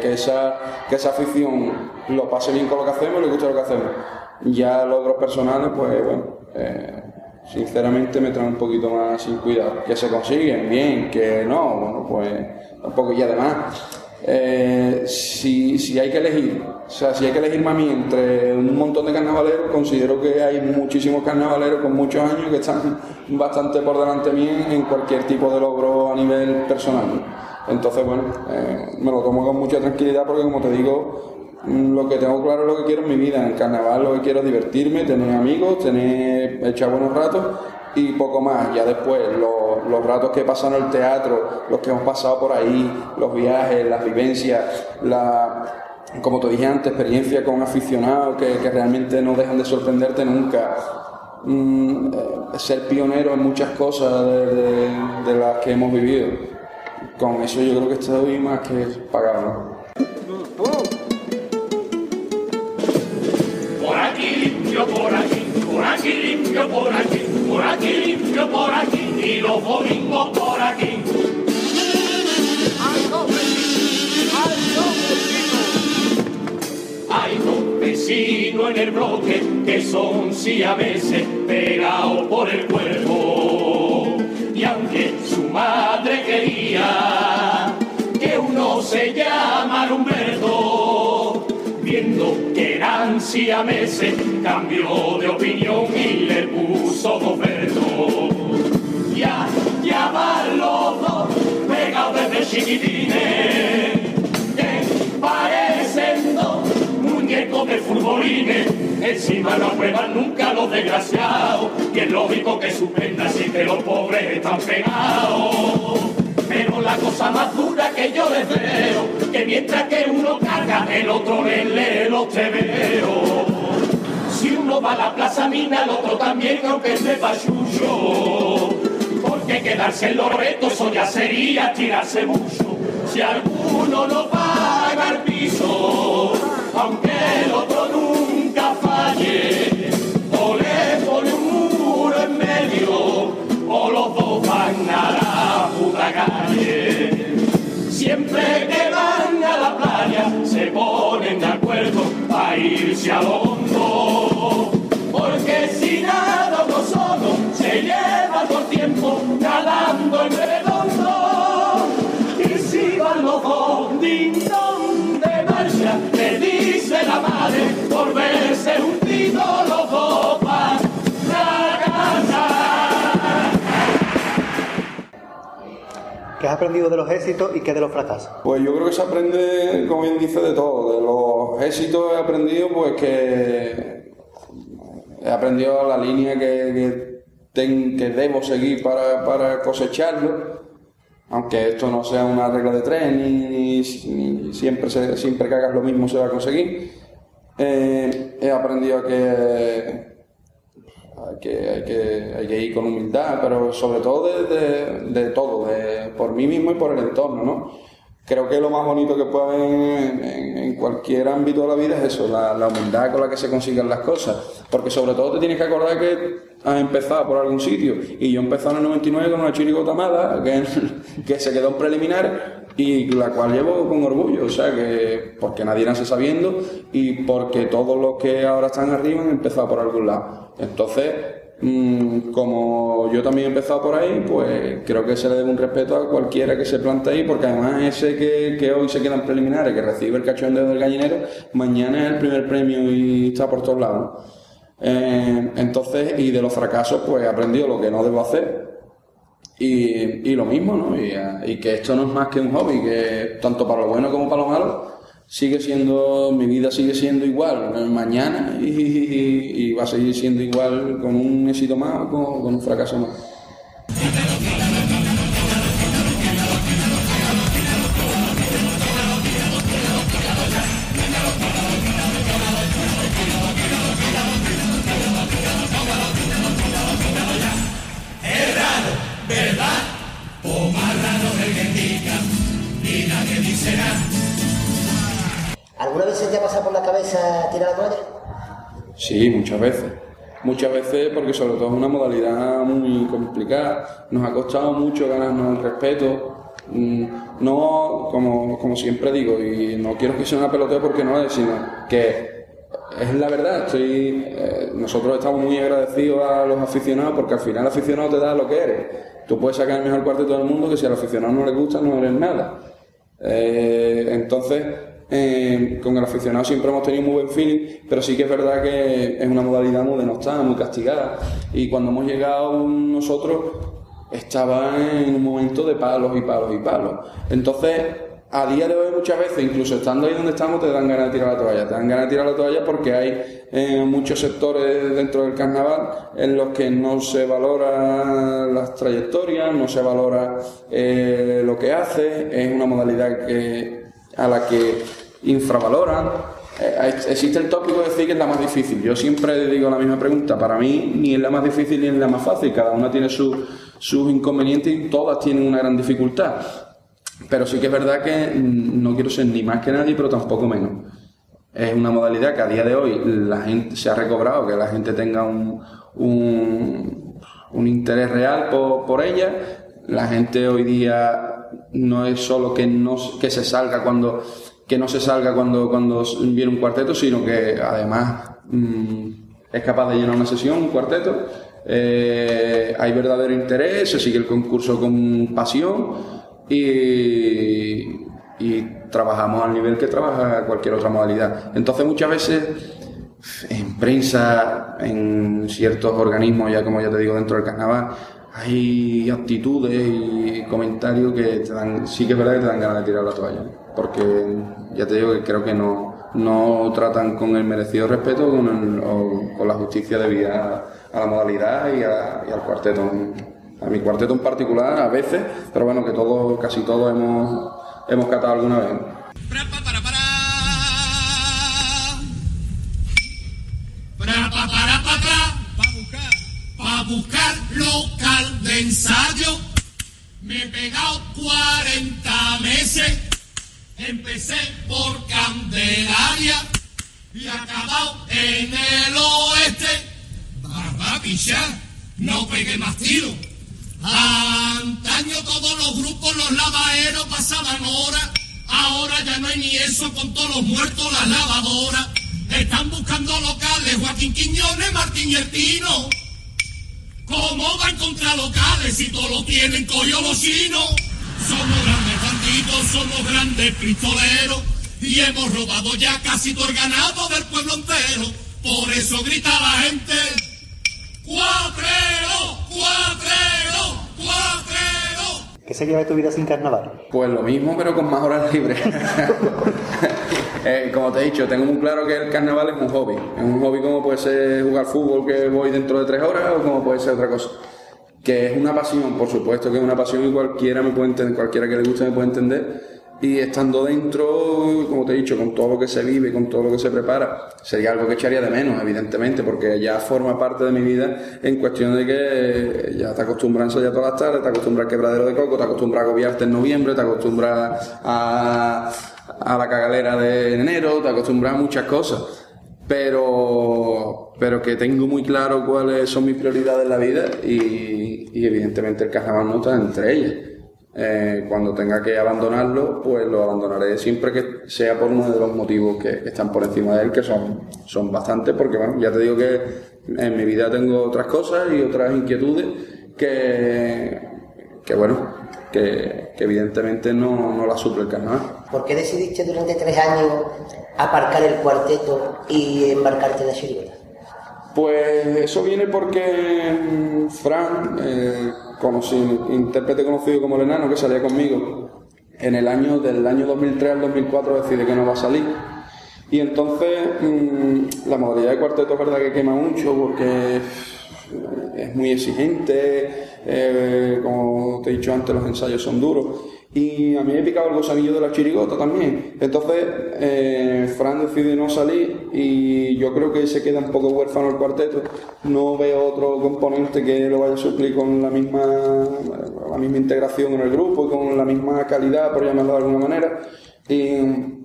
que- esa, que esa afición lo pase bien con lo que hacemos y le guste lo que hacemos. Ya logros personales, pues bueno, eh, sinceramente me traen un poquito más sin cuidado. Que se consiguen bien, que no, bueno, pues tampoco. Y además, eh, si, si hay que elegir, o sea, si hay que elegirme a mí entre un montón de carnavaleros, considero que hay muchísimos carnavaleros con muchos años que están bastante por delante mío en cualquier tipo de logro a nivel personal. Entonces, bueno, eh, me lo tomo con mucha tranquilidad porque, como te digo, mm, lo que tengo claro es lo que quiero en mi vida. En carnaval lo que quiero es divertirme, tener amigos, tener echar buenos ratos y poco más. Ya después, los, los ratos que pasan en el teatro, los que hemos pasado por ahí, los viajes, las vivencias, la, como te dije antes, experiencia con aficionados que, que realmente no dejan de sorprenderte nunca. mm, eh, ser pionero en muchas cosas de, las que hemos vivido. Con eso yo creo que estoy más que pagado. Por aquí limpio, por aquí, por aquí limpio, por aquí, por aquí limpio, por aquí, y los domingos por aquí. Hay dos vecinos en el bloque que son siameses pegados por el cuerpo. Y aunque su madre quería que uno se Humberto, viendo siameses, cambió de opinión y le puso Roberto. Ya, ya van los dos pegados desde chiquitines, que parecen dos muñecos de futbolines. Encima no aprueban nunca los desgraciados, y es lógico que suspendan si que los pobres están pegados. Pero la cosa más dura que yo les veo, que mientras que uno carga, el otro le lee los tebeos. Si uno va a la plaza mina, el otro también, aunque es de pachucho. Porque quedarse en los retos, eso ya sería tirarse mucho. Si alguno no paga el piso, aunque el otro nunca falle, Siempre que van a la playa se ponen de acuerdo para irse a lo hondo. Porque si nada uno solo se lleva el tiempo nadando en aprendido de los éxitos y qué de los fracasos? Pues yo creo que se aprende, como bien dice, de todo. De los éxitos he aprendido, pues que he aprendido la línea que, que, ten- debo seguir para, para cosecharlo. Aunque esto no sea una regla de tres, ni, siempre, se- siempre que hagas lo mismo se va a conseguir. Eh, he aprendido que hay que, hay que, hay que ir con humildad, pero sobre todo de, de- todo, de- por mí mismo y por el entorno, ¿no? Creo que lo más bonito que puede haber en, cualquier ámbito de la vida es eso, la, la humildad con la que se consiguen las cosas. Porque sobre todo te tienes que acordar que has empezado por algún sitio. Y yo empecé en el 99 con una chirigota mala, que, que se quedó en preliminar y la cual llevo con orgullo. O sea, que porque nadie nace sabiendo y porque todos los que ahora están arriba han empezado por algún lado. Entonces, mm, como yo también he empezado por ahí, pues creo que se le debe un respeto a cualquiera que se plante ahí, porque además ese que, que hoy se quedan preliminares, que recibe el cachondeo del gallinero, mañana es el primer premio y está por todos lados. Eh, entonces, y de los fracasos, pues he aprendido lo que no debo hacer. Y, y lo mismo, ¿no? Y, y que esto no es más que un hobby, que tanto para lo bueno como para lo malo, sigue siendo, mi vida sigue siendo igual mañana y, va a seguir siendo igual con un éxito más o con un fracaso más. Sí, muchas veces. Muchas veces porque sobre todo es una modalidad muy complicada. Nos ha costado mucho ganarnos el respeto. Mm, No, como, como siempre digo, y no quiero que sea una peloteo porque no es, sino que es la verdad. Estoy, eh, nosotros estamos muy agradecidos a los aficionados porque al final el aficionado te da lo que eres. Tú puedes sacar el mejor cuarto de todo el mundo que si al aficionado no le gusta no eres nada. Eh, entonces, eh, con el aficionado siempre hemos tenido muy buen feeling, pero sí que es verdad que es una modalidad muy denostada, muy castigada. Y cuando hemos llegado nosotros, estaba en un momento de palos y palos y palos. Entonces, a día de hoy muchas veces, incluso estando ahí donde estamos, te dan ganas de tirar la toalla. Te dan ganas de tirar la toalla porque hay eh, muchos sectores dentro del carnaval en los que no se valora las trayectorias, no se valora eh, lo que hace, es una modalidad que, a la que infravaloran. eh, existe el tópico de decir que es la más difícil. Yo siempre digo la misma pregunta. Para mí, ni es la más difícil ni es la más fácil. Cada una tiene su- sus inconvenientes y todas tienen una gran dificultad. Pero sí que es verdad que mm, no quiero ser ni más que nadie, pero tampoco menos. Es una modalidad que a día de hoy la gente se ha recobrado, que la gente tenga un, un, un interés real por, por ella. La gente hoy día no es solo que no que se salga cuando que no se salga cuando cuando viene un cuarteto, sino que además mm, es capaz de llenar una sesión, un cuarteto. Eh, hay verdadero interés, se sigue el concurso con pasión y, y trabajamos al nivel que trabaja cualquier otra modalidad. Entonces muchas veces en prensa, en ciertos organismos, ya como ya te digo, dentro del carnaval, hay actitudes y comentarios que te dan, sí que es verdad que te dan ganas de tirar la toalla, porque ya te digo que creo que no, no tratan con el merecido respeto con el- o con la justicia debida a la modalidad y, al cuarteto. A mi cuarteto en particular, a veces, pero bueno, que todos, casi todos hemos, hemos catado alguna vez. Para, buscar local de ensayo. Me he pegado 40 meses. Empecé por Candelaria y acabado en el oeste. Barba pichar, no pegué más tiro. Antaño todos los grupos, los lavaderos pasaban horas. Ahora ya no hay ni eso con todos los muertos, las lavadoras. Están buscando locales, Joaquín Quiñones, Martín y el Tino. ¿Cómo va a encontrar locales si todos lo tienen coyo los chinos? Somos grandes bandidos, somos grandes pistoleros y hemos robado ya casi todo el ganado del pueblo entero. Por eso grita la gente, ¡Cuatrero! ¡Cuatrero! ¡Cuatrero! ¿Qué se lleva tu vida sin carnaval? Pues lo mismo, pero con más horas libres. Eh, como te he dicho, tengo muy claro que el carnaval es un hobby. Es un hobby como puede ser jugar fútbol, que voy dentro de tres horas, o como puede ser otra cosa. Que es una pasión, por supuesto que es una pasión y cualquiera me puede entender, cualquiera que le guste me puede entender. Y estando dentro, como te he dicho, con todo lo que se vive, con todo lo que se prepara, sería algo que echaría de menos, evidentemente, porque ya forma parte de mi vida en cuestión de que ya te acostumbras a todas las tardes, te acostumbras al quebradero de coco, te acostumbras a agobiarte en noviembre, te acostumbras a, a la cagalera de enero, te acostumbras a muchas cosas. Pero, pero que tengo muy claro cuáles son mis prioridades en la vida y, evidentemente el carnaval no está entre ellas. Eh, cuando tenga que abandonarlo, pues lo abandonaré siempre que sea por uno de los motivos que, están por encima de él, que son, son bastantes, porque bueno, ya te digo que en mi vida tengo otras cosas y otras inquietudes que, que bueno, que, que evidentemente no, no las suple el carnaval. ¿Por qué decidiste durante tres años aparcar el cuarteto y embarcarte en la chirigota? Pues eso viene porque mm, Fran, eh, conocí, intérprete conocido como el enano que salía conmigo, en el año del año 2003 al 2004 decide que no va a salir. Y entonces mm, la modalidad de cuarteto es verdad que quema mucho porque es muy exigente, eh, como te he dicho antes los ensayos son duros. Y a mí me he picado el gusanillo de la chirigota también. Entonces, eh, Fran decide no salir y yo creo que se queda un poco huérfano el cuarteto. No veo otro componente que lo vaya a suplir con la misma, la misma integración en el grupo y con la misma calidad, por llamarlo de alguna manera. Y,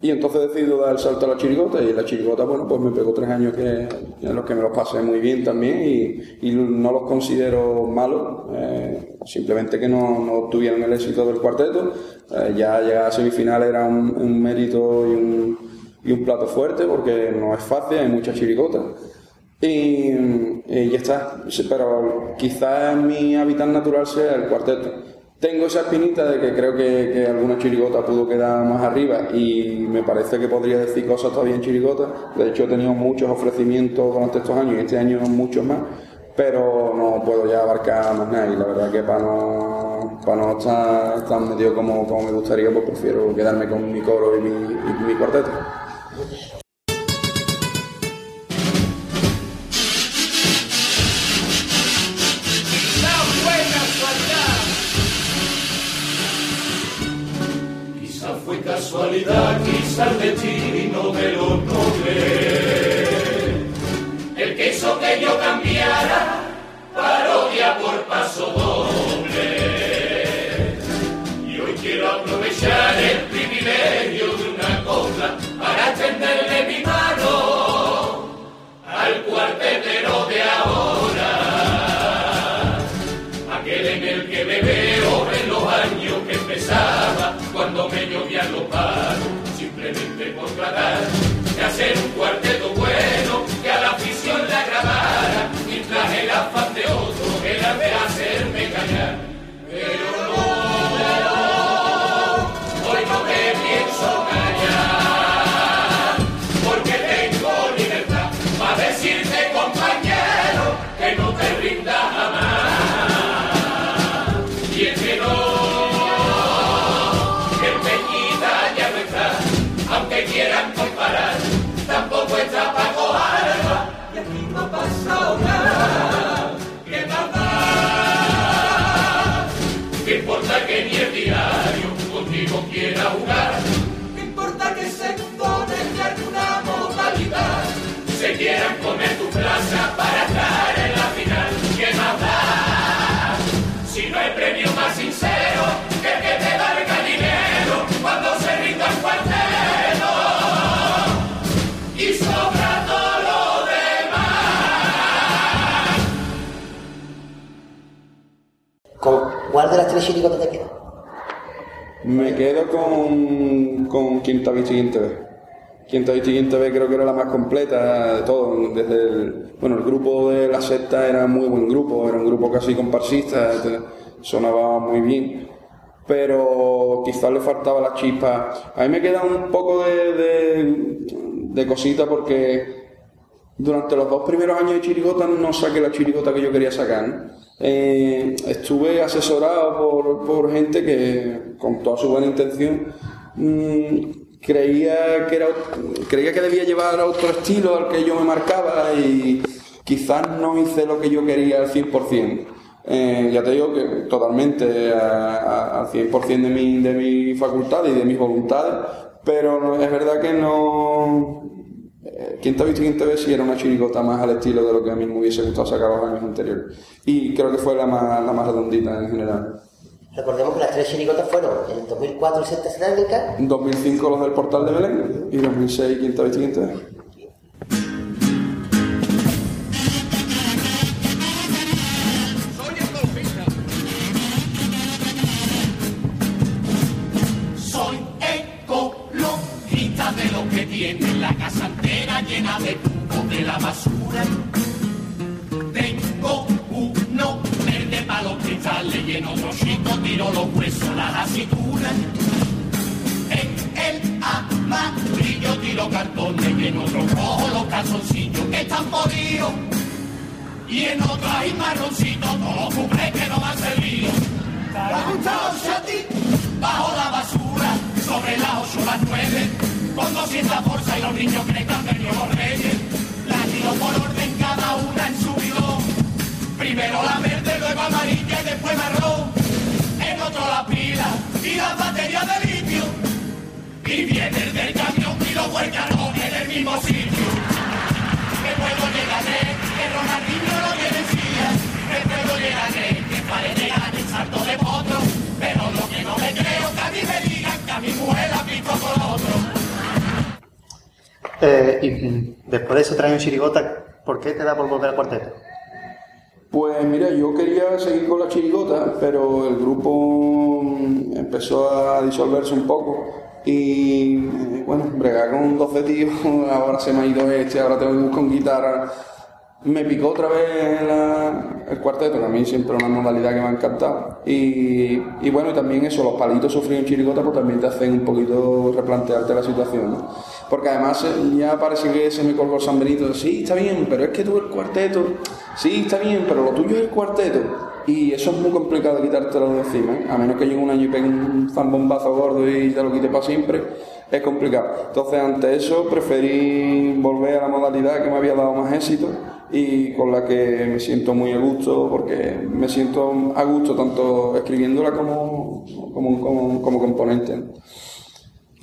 y entonces he decidido dar el salto a la chirigota y la chirigota, bueno, pues me pegó tres años que, en los que me los pasé muy bien también y, no los considero malos, eh, simplemente que no, no tuvieron el éxito del cuarteto. Eh, ya llegar a semifinal era un, mérito y un, y un plato fuerte porque no es fácil, hay muchas chirigotas. Y, ya está, pero quizás mi hábitat natural sea el cuarteto. Tengo esa espinita de que creo que, que alguna chirigota pudo quedar más arriba y me parece que podría decir cosas todavía en chirigota. De hecho, he tenido muchos ofrecimientos durante estos años y este año muchos más, pero no puedo ya abarcar más nada y la verdad que para no, para no estar tan metido como, como me gustaría, pues prefiero quedarme con mi coro y mi, y mi cuarteto. al destino de los nobles. El queso que yo cambiara parodia por paso doble. Y hoy quiero aprovechar el privilegio de una copla para extenderle mi mano al cuartel. Ni el diario contigo quiera jugar? ¿Qué importa que se ponen de alguna modalidad? Se quieran comer tu plaza para estar en la final. ¿Qué más da? Si no hay premio más sincero que el que te valga dinero cuando se rinda un cuarteto y sobra todo lo demás. ¿Con cuál de las tres chiricotas te? Me quedo con, con Quinta y Quinta B. Quinta y Quinta B creo que era la más completa de todo. Desde el, bueno, el grupo de la secta era muy buen grupo, era un grupo casi comparsista, sonaba muy bien. Pero quizás le faltaba la chispa. A mí me queda un poco de, de, cosita porque durante los dos primeros años de chirigota no saqué la chirigota que yo quería sacar. Eh, estuve asesorado por, por gente que, con toda su buena intención, mm, creía, que era, creía que debía llevar otro estilo al que yo me marcaba y quizás no hice lo que yo quería al 100%. Eh, ya te digo que totalmente al 100% de mi, de mi facultad y de mis voluntades, pero es verdad que no, eh, Quinta Vista y Quinta vez sí era una chirigota más al estilo de lo que a mí me hubiese gustado sacar los años anteriores. Y creo que fue la más, la más redondita en general. Recordemos que las tres chiricotas fueron en 2004 Sexta Cerámica, En 2005 los del Portal de Belén y 2006 Quinta Vista y Quinta vez. De la basura. Tengo uno verde para los cristales y en otro chico tiro los huesos la cintura. En el amarillo tiro cartones y en otro cojo los calzoncillos que están podridos. Y en otro hay marroncito, todos los cubres que no van servido. ¿Te ha gustado Shati? Bajo la basura, sobre las ocho las nueve, con 200 bolsas y los niños que han venido los reyes. Las tiro por orden cada una en su bidón. Primero la verde, luego amarilla y después marrón. En otro la pila y las baterías de litio. Y viene el del camión y los huercanos en el mismo sitio. Que puedo llegar que Ronaldinho lo tiene en silla. Que puedo llegar que parece llegar el salto de potro. Pero lo que no me creo que a mí me digan que a mi mujer Eh, y después de esos tres años chirigota, ¿por qué te da por volver al cuarteto? Pues mira, yo quería seguir con la chirigota, pero el grupo mm, empezó a disolverse un poco y eh, bueno, bregar con 12 tíos, ahora se me ha ido este, ahora tengo que ir con guitarra. Me picó otra vez el cuarteto, que a mí siempre es una modalidad que me ha encantado. Y, y bueno, también eso, los palitos sufridos en chirigota, pues también te hacen un poquito replantearte la situación, ¿no? Porque además eh, ya parece que se me colgó el San Benito, sí, está bien, pero es que tú el cuarteto, sí, está bien, pero lo tuyo es el cuarteto. Y eso es muy complicado de quitártelo de encima, ¿eh? a menos que llegue un año y pegue un zambombazo gordo y te lo quite para siempre, es complicado. Entonces, ante eso, preferí volver a la modalidad que me había dado más éxito y con la que me siento muy a gusto, porque me siento a gusto tanto escribiéndola como, como, como, como componente.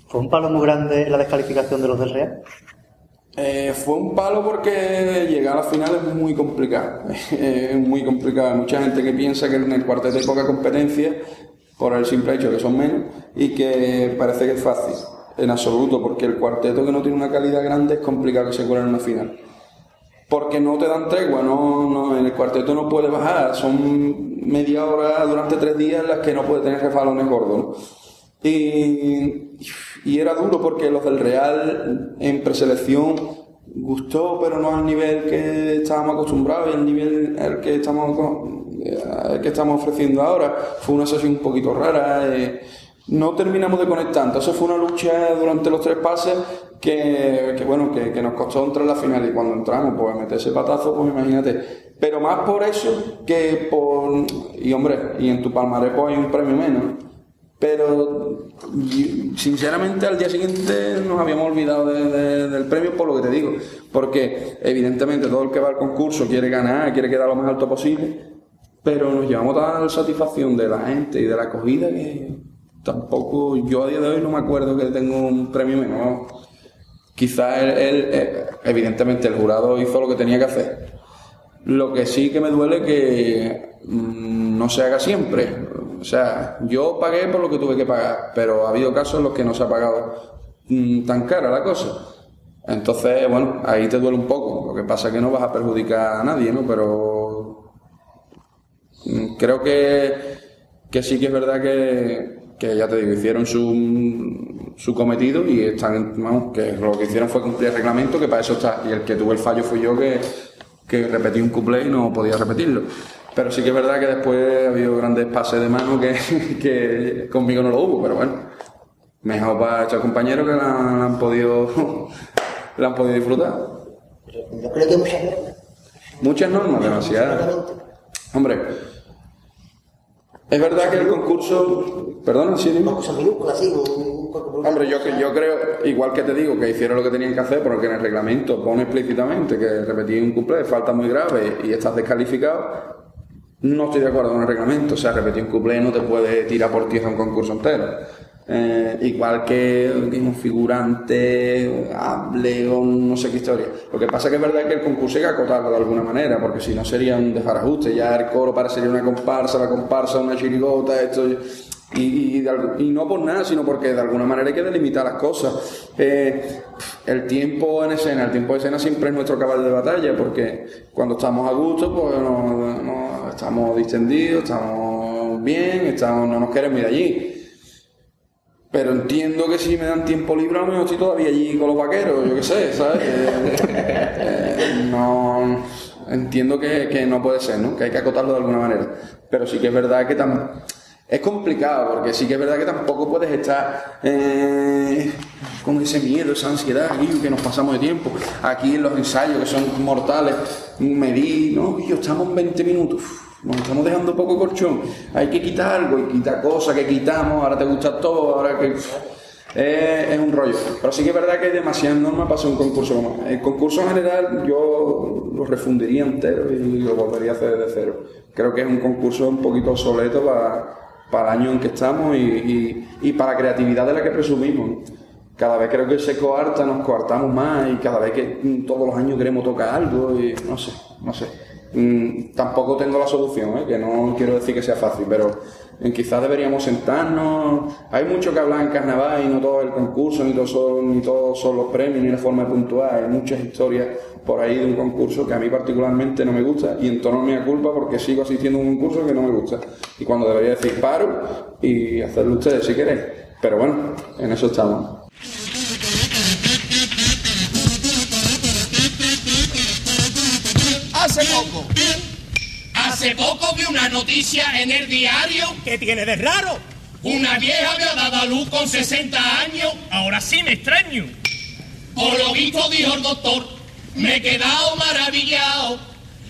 ¿Fue un palo muy grande la descalificación de los del Real? Eh, fue un palo porque llegar a la final es muy complicado. es muy complicado. Hay mucha gente que piensa que en el cuarteto hay poca competencia por el simple hecho que son menos y que parece que es fácil. En absoluto, porque el cuarteto que no tiene una calidad grande es complicado que se cuele en una final. Porque no te dan tregua, no, no, en el cuarteto no puede bajar. Son media hora durante tres días las que no puede tener refalones gordos. ¿no? Y, y era duro porque los del Real en preselección gustó, pero no al nivel que estábamos acostumbrados y al nivel al que estamos, al que estamos ofreciendo ahora. Fue una sesión un poquito rara. eh, no terminamos de conectar. Entonces fue una lucha durante los tres pases que, bueno, que, nos costó entrar en la final y cuando entramos, pues meter ese patazo, pues imagínate. Pero más por eso que por... Y hombre, y en tu palmarés pues hay un premio menos. Pero sinceramente al día siguiente nos habíamos olvidado de- de- del premio por lo que te digo. Porque evidentemente todo el que va al concurso quiere ganar, quiere quedar lo más alto posible. Pero nos llevamos tal satisfacción de la gente y de la acogida que tampoco yo a día de hoy no me acuerdo que tengo un premio menos. Quizás él, él, eh, evidentemente el jurado hizo lo que tenía que hacer. Lo que sí que me duele que mm, no se haga siempre. O sea, yo pagué por lo que tuve que pagar, pero ha habido casos en los que no se ha pagado mm, tan cara la cosa. Entonces, bueno, ahí te duele un poco. Lo que pasa es que no vas a perjudicar a nadie, ¿no? Pero mm, creo que, que sí que es verdad que, que ya te digo, hicieron su, su cometido y están, vamos, que lo que hicieron fue cumplir el reglamento, que para eso está. Y el que tuvo el fallo fui yo que, que repetí un couplé y no podía repetirlo. Pero sí que es verdad que después ha habido grandes pases de mano que, que conmigo no lo hubo, pero bueno. Mejor para estos compañeros que la, la han podido la han podido disfrutar. Yo creo que muchas normas. Muchas normas, demasiadas. Hombre, es verdad que el concurso. Perdona, sí, dime. Cuerpo Hombre, yo, yo creo, igual que te digo, que hicieron lo que tenían que hacer, porque en el reglamento pone explícitamente que repetir un cumple es falta muy grave y estás descalificado. No estoy de acuerdo con el reglamento, o sea, repetir un cumple no te puede tirar por tierra un concurso entero. Eh, igual que, un figurante hable o no sé qué historia. Lo que pasa que es verdad que el concurso hay que acotarlo de alguna manera, porque si no sería un desbarajuste. Ya el coro parecería una comparsa, la comparsa una chirigota, esto. Y, y no por nada, sino porque de alguna manera hay que delimitar las cosas. Eh, el tiempo en escena, el tiempo de escena siempre es nuestro caballo de batalla, porque cuando estamos a gusto, pues no- estamos distendidos, estamos bien, estamos, no nos queremos ir allí. Pero entiendo que si me dan tiempo libre, a lo mejor estoy todavía allí con los vaqueros, yo qué sé, ¿sabes? Eh, eh, no. Entiendo que, que no puede ser, ¿no? Que hay que acotarlo de alguna manera. Pero sí que es verdad que tam- es complicado, porque sí que es verdad que tampoco puedes estar eh, con ese miedo, esa ansiedad aquí, que nos pasamos de tiempo. Aquí en los ensayos, que son mortales, medir, ¿no? Y yo estamos en 20 minutos. Nos estamos dejando poco colchón. Hay que quitar algo y quitar cosas que quitamos. Ahora te gusta todo, ahora que. Es, es un rollo. Pero sí que es verdad que hay demasiadas normas para hacer un concurso El concurso en general yo lo refundiría entero y lo volvería a hacer desde cero. Creo que es un concurso un poquito obsoleto para, para el año en que estamos y, y- y para la creatividad de la que presumimos. Cada vez creo que se coarta, nos coartamos más y cada vez que mm, todos los años queremos tocar algo y no sé, no sé. Mm, tampoco tengo la solución, ¿eh? que no quiero decir que sea fácil, pero eh, quizás deberíamos sentarnos. Hay mucho que hablar en carnaval y no todo el concurso, ni todos son, ni todos son los premios, ni la forma de puntuar. Hay muchas historias por ahí de un concurso que a mí particularmente no me gusta y en tono mea culpa porque sigo asistiendo a un concurso que no me gusta. Y cuando debería decir paro y hacerlo ustedes si queréis. Pero bueno, en eso estamos. Hace poco vi una noticia en el diario. ¿Qué tiene de raro? Una vieja había dado a luz con 60 años. Ahora sí me extraño. Por lo visto dijo el doctor, me he quedado maravillado.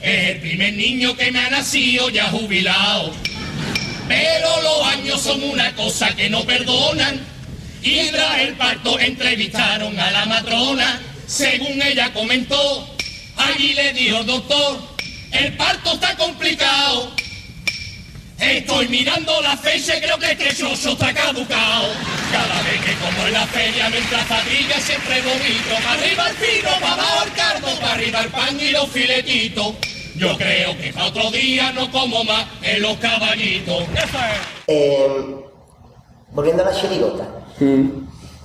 Es el primer niño que me ha nacido ya jubilado. Pero los años son una cosa que no perdonan. Y tras el parto entrevistaron a la matrona. Según ella comentó, allí le dijo el doctor, el parto está complicado. Estoy mirando la fecha y creo que este chocho está caducado. Cada vez que como en la feria mientras padrilla siempre vomito. Para arriba el pino, para abajo el cardo, para arriba el pan y los filetitos. Yo creo que para otro día no como más en los caballitos. Eh, volviendo a la chirigota.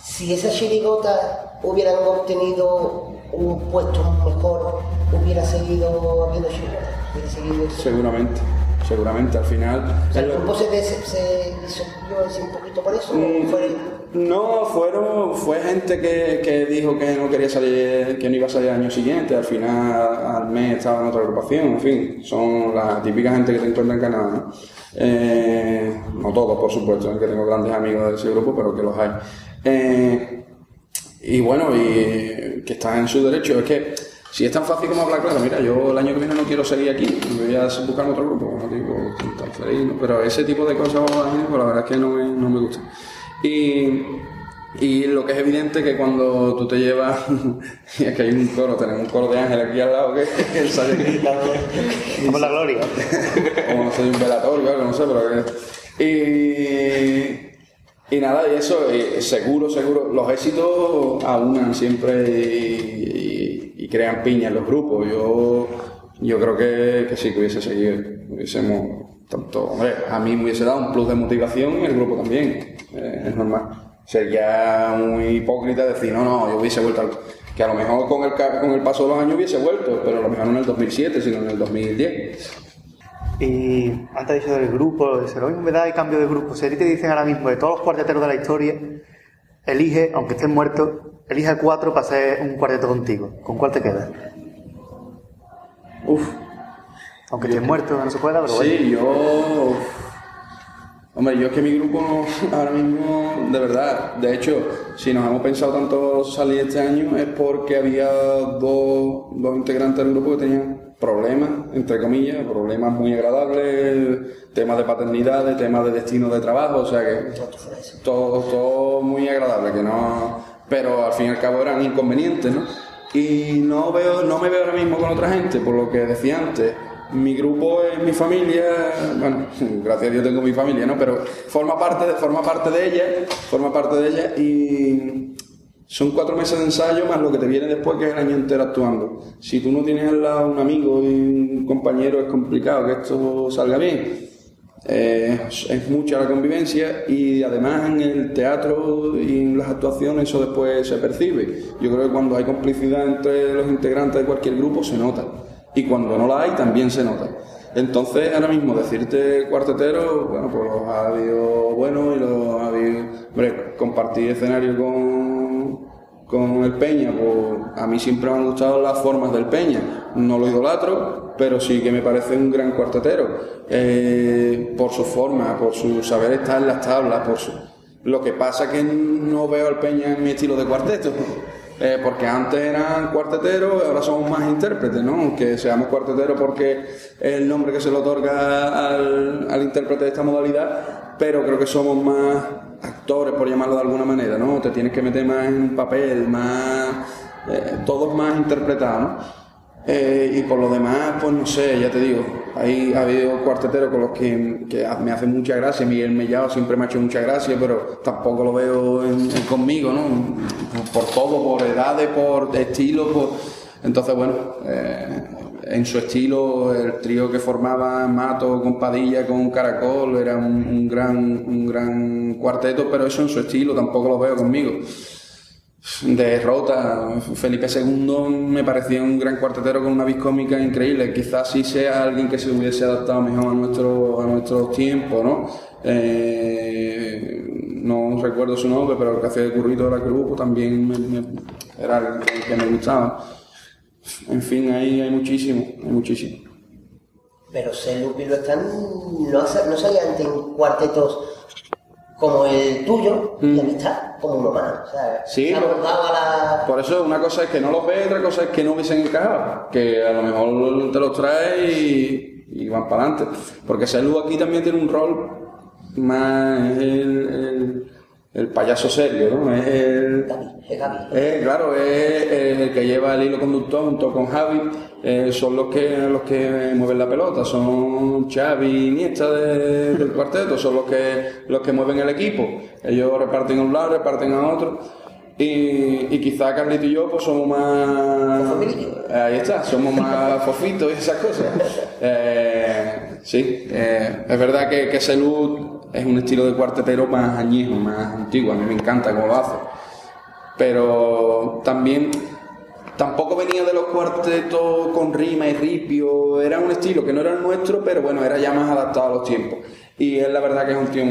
Si esa chirigota hubieran obtenido un puesto mejor, hubiera seguido habiendo seguido Seguramente, seguramente. Al final. O sea, es el grupo se, se, se disolvió así un poquito por eso. Mm, ¿o fue- No, fueron, fue gente que, que dijo que no quería salir, que no iba a salir el año siguiente, al final al mes estaba en otra agrupación, en fin, son la típica gente que te encuentra en Canadá, ¿no? Eh, no todos, por supuesto, que tengo grandes amigos de ese grupo, pero que los hay. Eh, y bueno, y que están en su derecho, es que si es tan fácil como hablar claro, mira, yo el año que viene no quiero seguir aquí, voy a buscar otro grupo, no digo tan feliz, ¿no? pero ese tipo de cosas, pues, la verdad es que no me, no me gusta. Y, y lo que es evidente que cuando tú te llevas, y es que hay un coro, tenemos un coro de Ángel aquí al lado que, que sale Como la gloria. como no sé, un velatorio algo, no sé, pero que... Y, y nada, y eso, y seguro, seguro, los éxitos aunan siempre y, crean piña en los grupos. Yo, yo creo que, que sí, que hubiese seguido, hubiésemos, tanto, hombre, a mí me hubiese dado un plus de motivación y el grupo también, eh, es normal. Sería muy hipócrita decir, no, no, yo hubiese vuelto al... Que a lo mejor con el, con el paso de los años hubiese vuelto, pero a lo mejor no en el 2007, sino en el 2010. Y antes dicho del grupo, de lo mismo me da el cambio de grupo. Si a ti te dicen ahora mismo de todos los cuarteteros de la historia, elige, aunque estén muertos, elige a cuatro para hacer un cuarteto contigo. ¿Con cuál te quedas? Uf, Aunque estén muertos, no se pueda, pero bueno. Sí, yo. Hombre, yo es que mi grupo ahora mismo, de verdad, de hecho, si nos hemos pensado tanto salir este año es porque había dos, dos integrantes del grupo que tenían problemas, entre comillas, problemas muy agradables, temas de paternidad, temas de destino de trabajo, o sea que todo, todo muy agradable, que no, pero al fin y al cabo eran inconvenientes, ¿no? Y no veo, no me veo ahora mismo con otra gente, por lo que decía antes. Mi grupo es mi familia, bueno, gracias a Dios tengo mi familia, ¿no? Pero forma parte de, forma parte de ella, forma parte de ella y son cuatro meses de ensayo más lo que te viene después que es el año entero actuando. Si tú no tienes al lado un amigo y un compañero es complicado que esto salga bien. Eh, es mucha la convivencia y además en el teatro y en las actuaciones eso después se percibe. Yo creo que cuando hay complicidad entre los integrantes de cualquier grupo se nota y cuando no la hay también se nota. Entonces ahora mismo decirte cuartetero, bueno, pues los ha habido buenos y los ha habido... Hombre, escenario con, con el Peña, pues a mí siempre me han gustado las formas del Peña. No lo idolatro, pero sí que me parece un gran cuartetero. Eh, por su forma, por su saber estar en las tablas, por su... Lo que pasa que no veo al Peña en mi estilo de cuarteto. Eh, porque antes eran cuarteteros, ahora somos más intérpretes, ¿no? Aunque seamos cuarteteros porque es el nombre que se le otorga al, intérprete de esta modalidad, pero creo que somos más actores, por llamarlo de alguna manera, ¿no? Te tienes que meter más en un papel, más... eh, todos más interpretados, ¿no? Eh, y por lo demás, pues no sé, ya te digo, hay, ha habido cuarteteros con los que, me hace mucha gracia, Miguel Mellado siempre me ha hecho mucha gracia, pero tampoco lo veo en- conmigo, ¿no? Por, por todo, por edades, por estilo, por... Entonces, bueno, eh, en su estilo, el trío que formaba Mato con Padilla, con Caracol, era un, un gran, un gran cuarteto, pero eso en su estilo tampoco lo veo conmigo derrota. Felipe II me parecía un gran cuartetero con una vis cómica increíble. Quizás sí sea alguien que se hubiese adaptado mejor a nuestro, a nuestros tiempos, ¿no? Eh, no recuerdo su nombre, pero el que hacía de currito de la cruz pues, también me- era el que- me gustaba. En fin, ahí hay muchísimo, hay muchísimo. Pero Lupi lo están. No, no salía antes en cuartetos como el tuyo, y aquí está, como uno más. O sea, Mm. Sí, a la. Por eso una cosa es que no los ves, otra cosa es que no hubiesen encajado. Que a lo mejor te los traes y, y van para adelante. Porque Selu aquí también tiene un rol más el, el- el payaso serio, ¿no? Es el, Es eh, claro, es el que lleva el hilo conductor junto con Javi, eh, son los que los que mueven la pelota, son Xavi y Iniesta de- del cuarteto, son los que los que mueven el equipo. Ellos reparten a un lado, reparten a otro. Y, y quizá Carlito y yo pues somos más... Ahí está, somos más fofitos y esas cosas. Eh, sí, eh, es verdad que, que Selud es un estilo de cuartetero más añejo, más antiguo, a mí me encanta cómo lo hace pero también tampoco venía de los cuartetos con rima y ripio, era un estilo que no era el nuestro, pero bueno, era ya más adaptado a los tiempos. Y él la verdad que es un tío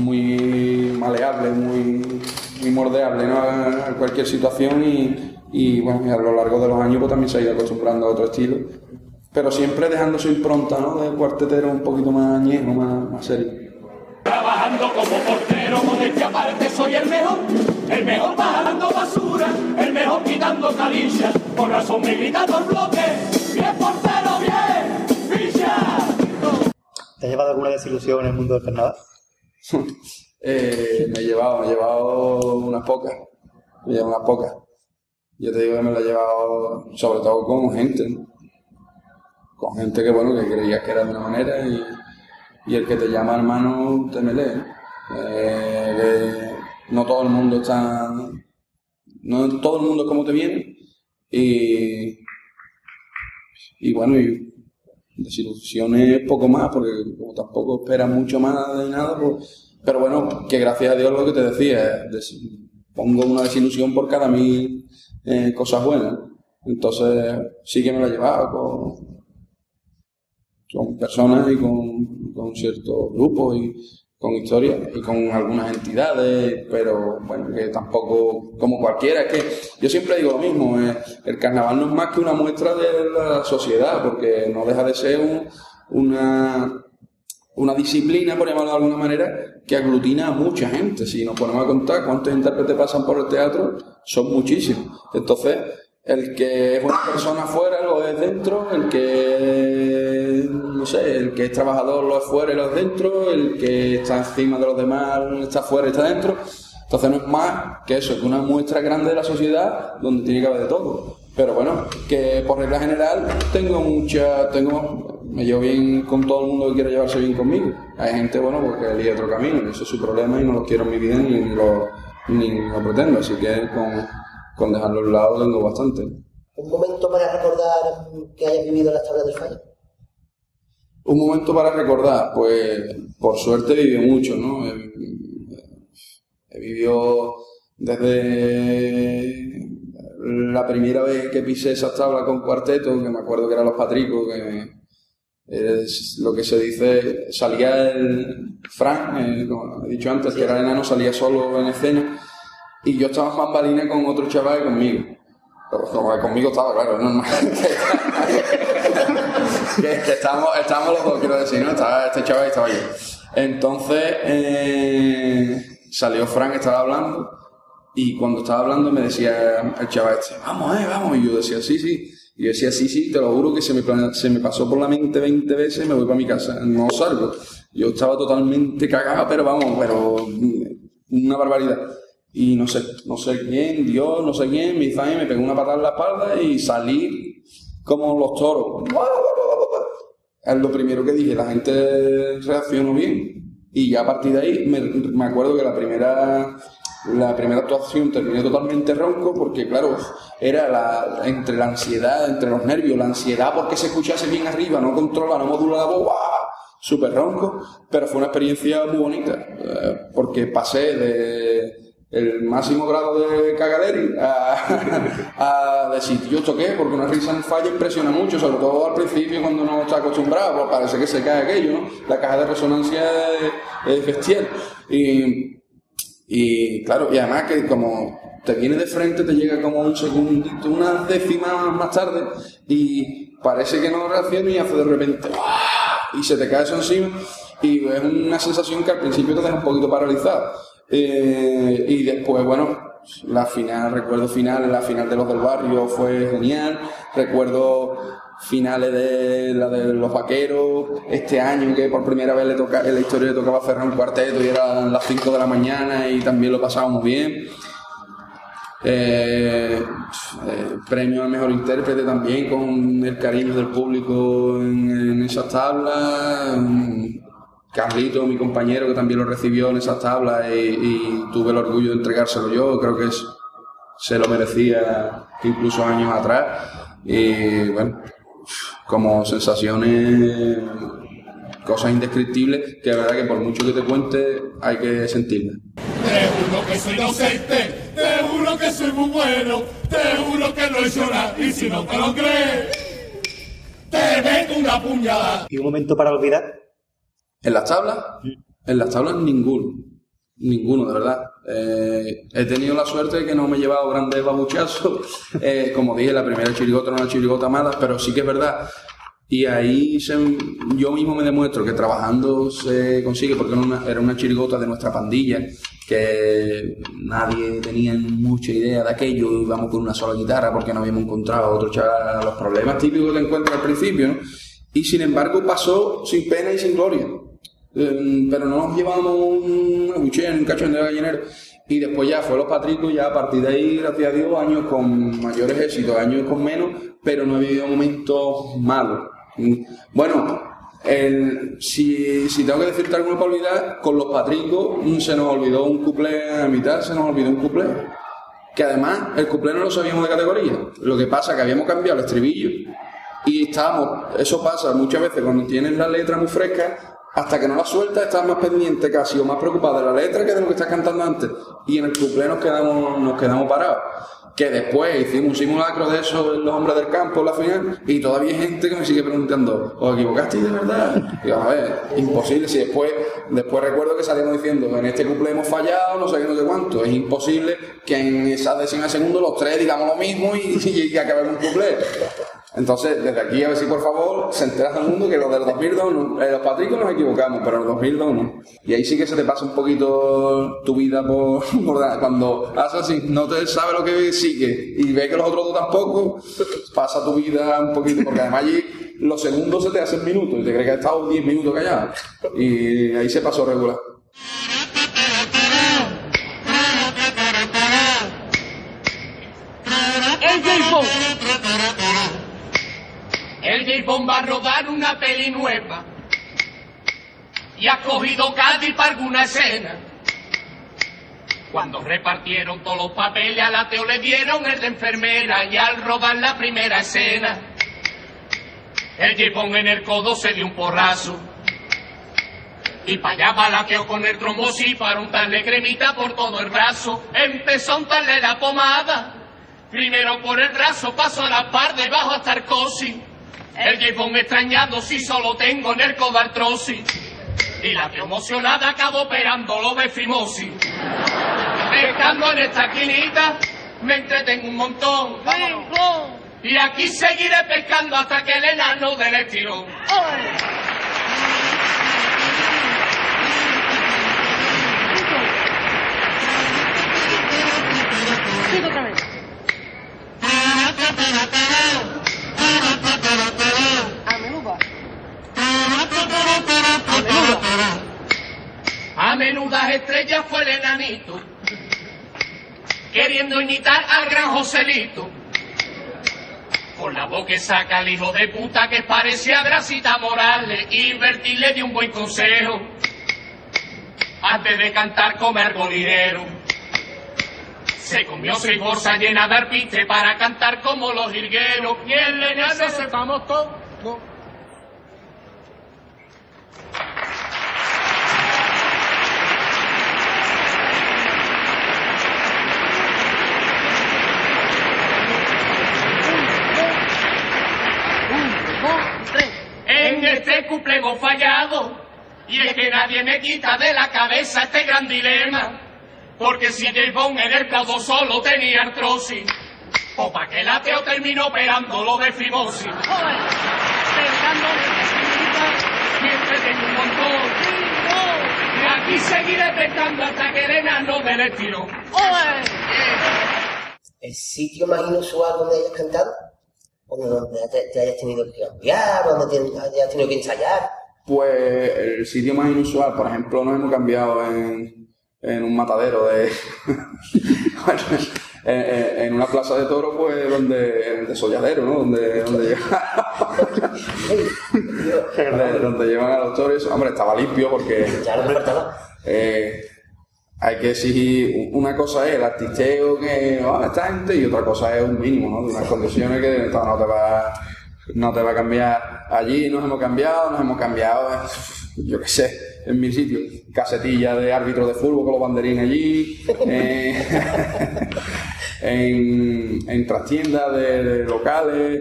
muy, maleable, muy, muy mordeable ¿no? a cualquier situación y, bueno, a lo largo de los años pues, también se ha ido acostumbrando a otro estilo. Pero siempre dejando su impronta, ¿no? De cuartetero un poquito más añejo, más, más serio. Trabajando como portero, modestia aparte soy el mejor. El mejor bajando basura, el mejor quitando calillas. Por razón me gritan los bloques. Bien portero, bien, ficha. ¿Te ha llevado alguna desilusión en el mundo del carnaval? Eh, me he llevado, me he llevado unas pocas. Me he llevado unas pocas. Yo te digo que me la he llevado sobre todo con gente, ¿no? Con gente que, bueno, que creías que era de una manera y, y el que te llama hermano te me lee. ¿no? Eh, no todo el mundo está... No todo el mundo es como te viene. Y, y bueno, y desilusiones poco más, porque como tampoco esperas mucho más de nada, pues, pero bueno, que gracias a Dios lo que te decía, pongo una desilusión por cada mil eh, cosas buenas. Entonces sí que me lo he llevado con, con personas y con, con ciertos grupos y con historias y con algunas entidades, pero bueno, que tampoco como cualquiera, es que yo siempre digo lo mismo, eh, el carnaval no es más que una muestra de la sociedad, porque no deja de ser un- una, una disciplina, por llamarlo de alguna manera, que aglutina a mucha gente. Si nos ponemos a contar cuántos intérpretes pasan por el teatro, son muchísimos. Entonces, el que es una persona afuera lo es dentro, el que, no sé, el que es trabajador lo es fuera y lo es dentro, el que está encima de los demás está fuera y está dentro. Entonces no es más que eso, que una muestra grande de la sociedad donde tiene que haber de todo. Pero bueno, que por regla general tengo mucha, tengo, me llevo bien con todo el mundo que quiere llevarse bien conmigo. Hay gente, bueno, porque elige otro camino, y eso es su problema y no lo quiero en mi vida ni lo, ni lo pretendo. Así que con, con dejarlo a un lado tengo bastante. Un momento para recordar que hayas vivido las tablas del fallo. Un momento para recordar, pues por suerte he vivido mucho, ¿no? He, he vivido desde la primera vez que pisé esas tablas con cuarteto, que me acuerdo que eran los patricos, que es lo que se dice, salía el Frank, eh, como he dicho antes, que era enano, salía solo en escena, y yo estaba en bambalina con otro chaval conmigo. Conmigo estaba, claro, es normal. que, los dos, quiero decir, ¿no? Estaba este chaval estaba yo. Entonces, eh, salió Frank, estaba hablando, y cuando estaba hablando me decía el chaval este, vamos, eh, vamos, y yo decía, sí, sí. Y yo decía, sí, sí, te lo juro que se me, se me pasó por la mente 20 veces me voy para mi casa, no salgo. Yo estaba totalmente cagado, pero vamos, pero una barbaridad. Y no sé, no sé quién, Dios, no sé quién, me hizo me pegó una patada en la espalda y salí como los toros. Es lo primero que dije, la gente reaccionó bien. Y ya a partir de ahí me, me acuerdo que la primera, la primera actuación terminé totalmente ronco porque, claro, era la, entre la ansiedad, entre los nervios, la ansiedad porque se escuchase bien arriba, no controla, no modula la voz, súper ronco, pero fue una experiencia muy bonita eh, porque pasé de el máximo grado de cagaderi a, decir, yo toqué, porque una risa en falla impresiona mucho, sobre todo al principio cuando uno está acostumbrado, pues parece que se cae aquello, ¿no? La caja de resonancia es, es bestial. Y, y claro, y además que como te viene de frente, te llega como un segundito, una décima más tarde, y parece que no reacciona y hace de repente, y se te cae eso encima, y es una sensación que al principio te deja un poquito paralizado. Eh, y después, bueno, La final, recuerdo finales, la final de los del barrio fue genial. Recuerdo finales de la de los vaqueros, este año que por primera vez le toca, en la historia le tocaba cerrar un cuarteto y eran las 5 de la mañana y también lo pasábamos bien. Eh, eh, premio al mejor intérprete también con el cariño del público en, en esas tablas. Carlito, mi compañero, que también lo recibió en esas tablas y, y tuve el orgullo de entregárselo yo. Creo que es- se lo merecía incluso años atrás. Y bueno, como sensaciones, cosas indescriptibles que de verdad que por mucho que te cuente hay que sentirlas. Te juro que soy inocente, te juro que soy muy bueno, te juro que no he nada, y si no te lo crees, te meto una puñalada. ¿Y un momento para olvidar? En las tablas, en las tablas ninguno, ninguno, de verdad. Eh, he tenido la suerte de que no me he llevado grandes babuchazos. Eh, como dije, la primera chirigota no era una chirigota mala, pero sí que es verdad. Y ahí se- yo mismo me demuestro que trabajando se consigue, porque era una, era una chirigota de nuestra pandilla, que nadie tenía mucha idea de aquello, íbamos con una sola guitarra porque no habíamos encontrado a otro chaval, los problemas típicos que encuentras al principio, ¿no? Y sin embargo pasó sin pena y sin gloria. Eh, pero no nos llevamos un abucheo, un cachón de gallinero. Y después ya fue los patricos, ya a partir de ahí, gracias a Dios, años con mayores éxitos, años con menos, pero no he vivido momentos malos. Mm, Bueno, si, si tengo que decirte alguno para olvidar, con los patricos mm, se nos olvidó un cuplé a mitad, se nos olvidó un cuplé. Que además el cuplé no lo sabíamos de categoría. Lo que pasa es que habíamos cambiado el estribillo y estábamos, eso pasa muchas veces cuando tienes la letra muy fresca, hasta que no la sueltas estás más pendiente casi o más preocupado de la letra que de lo que estás cantando antes. Y en el cuplé nos quedamos, nos quedamos parados. Que después hicimos un simulacro de eso en los hombres del campo en la final y todavía hay gente que me sigue preguntando, ¿os equivocasteis de verdad? Y a ver, imposible. Si después, después recuerdo que salimos diciendo, en este cumple hemos fallado, no sé qué, no sé cuánto. Es imposible que en esa décima de segundo los tres digamos lo mismo y, y, y acabemos un cumple. Entonces, desde aquí, a ver si por favor se entera todo el mundo que los del 2002, no- eh, los patricos nos equivocamos, pero el 2002 no. Y ahí sí que se te pasa un poquito tu vida por, cuando haces así, no te sabe lo que sigue y ves que los otros dos tampoco, pasa tu vida un poquito, porque además allí los segundos se te hacen minutos y te crees que has estado 10 minutos callado. Y ahí se pasó regular. J-Bone va a rodar una peli nueva. Y ha cogido Cádiz para alguna escena. Cuando repartieron todos los papeles a la Teo le dieron el de enfermera y al rodar la primera escena. El J-Bone en el codo se dio un porrazo. Y para allá va la Teo con el trombosis para untarle cremita por todo el brazo. Empezó a untarle la pomada. Primero por el brazo, paso a la par, debajo hasta el cosi. El llevón extrañado si solo tengo en el codo artrosis. Y la que emocionada acabó operándolo de fimosis. Pescando en esta esquinita, me entretengo un montón. Y aquí seguiré pescando hasta que el enano del estirón. A menudas estrellas fue el enanito, queriendo imitar al gran Joselito. Con la que saca el hijo de puta que parecía Gracita Morales, invertirle de un buen consejo. Antes de cantar comer golidero. Se comió seis bolsas llenas de arpiste para cantar como los jilgueros. Y el enano se vamos todos. En este cumple hemos fallado. Y es que nadie me quita de la cabeza este gran dilema. Porque si J. Bond en el codo solo tenía artrosis, o pa' que el ateo terminó operándolo de fimosis. Siempre tengo un montón. Y y seguiré pescando hasta que el enano me le tiro. ¿El sitio más inusual donde hayas cantado? ¿O donde te, te hayas tenido que cambiar? ¿Donde te hayas tenido que ensayar? Pues el sitio más inusual, por ejemplo, nos hemos cambiado en, en un matadero de. bueno, en, una plaza de toros, pues donde. en el desolladero, ¿no? Donde, donde, donde, donde llevan a los toros. Hombre, estaba limpio porque. Eh, hay que exigir, una cosa es el artisteo que ah, esta gente y otra cosa es un mínimo, ¿no? De unas condiciones que no te va, no te va a cambiar. Allí nos hemos cambiado, nos hemos cambiado, yo qué sé, en mi sitio, casetilla de árbitro de fútbol con los banderines allí, eh, en, en trastiendas de, de locales,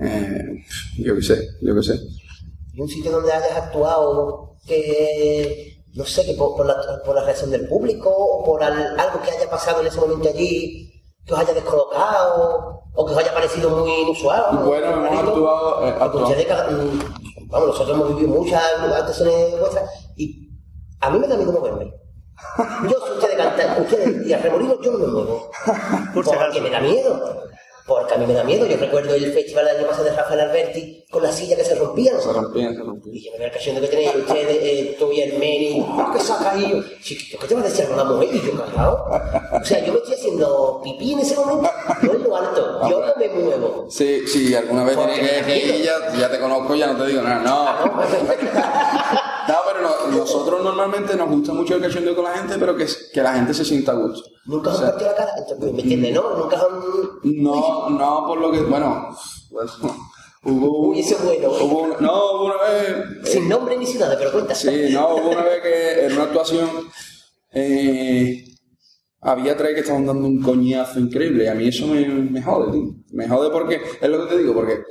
eh, yo qué sé, yo qué sé. ¿Y un sitio donde hayas actuado que, no sé, que por, por la, por la reacción del público o por al- algo que haya pasado en ese momento allí, que os haya descolocado o que os haya parecido muy inusual? Bueno, hemos actuado, eh, actuado. mm, vamos, nosotros hemos vivido muchas actuaciones vuestras y a mí me da miedo moverme. Yo, si ustedes cantan, ustedes y al remolino, yo no me muevo. Porque me da miedo. Porque a mí me da miedo. Yo recuerdo el festival del año pasado de Rafael Alberti con las sillas que se rompían. Se rompían, se rompían. Y yo me veo el cachondeo que tenéis ustedes, eh, tú y el Meni, ¡ah, que saca ahí! Yo, chiquito, ¿qué te va a decir una mujer? Y yo cagado. O sea, yo me estoy haciendo pipí en ese momento, no en lo alto, yo no me muevo. Sí, sí, alguna vez Porque tiene que, ir, ya, ya te conozco, ya no te digo nada. No, no pero no- nosotros normalmente nos gusta mucho el cachondeo con la gente, pero que, que la gente se sienta a gusto. Nunca O sea, la cara, entonces, ¿me entiendes? No, nunca han... No, no, por lo que. Bueno, bueno hubo. Uy, ese es bueno, ¿eh? Hubo una- no, hubo una vez. Sin nombre ni ciudades, pero cuenta. Sí, no, hubo una vez que en una actuación eh, había tres que estaban dando un coñazo increíble y a mí eso me, me jode, tío. Me jode porque, es lo que te digo, porque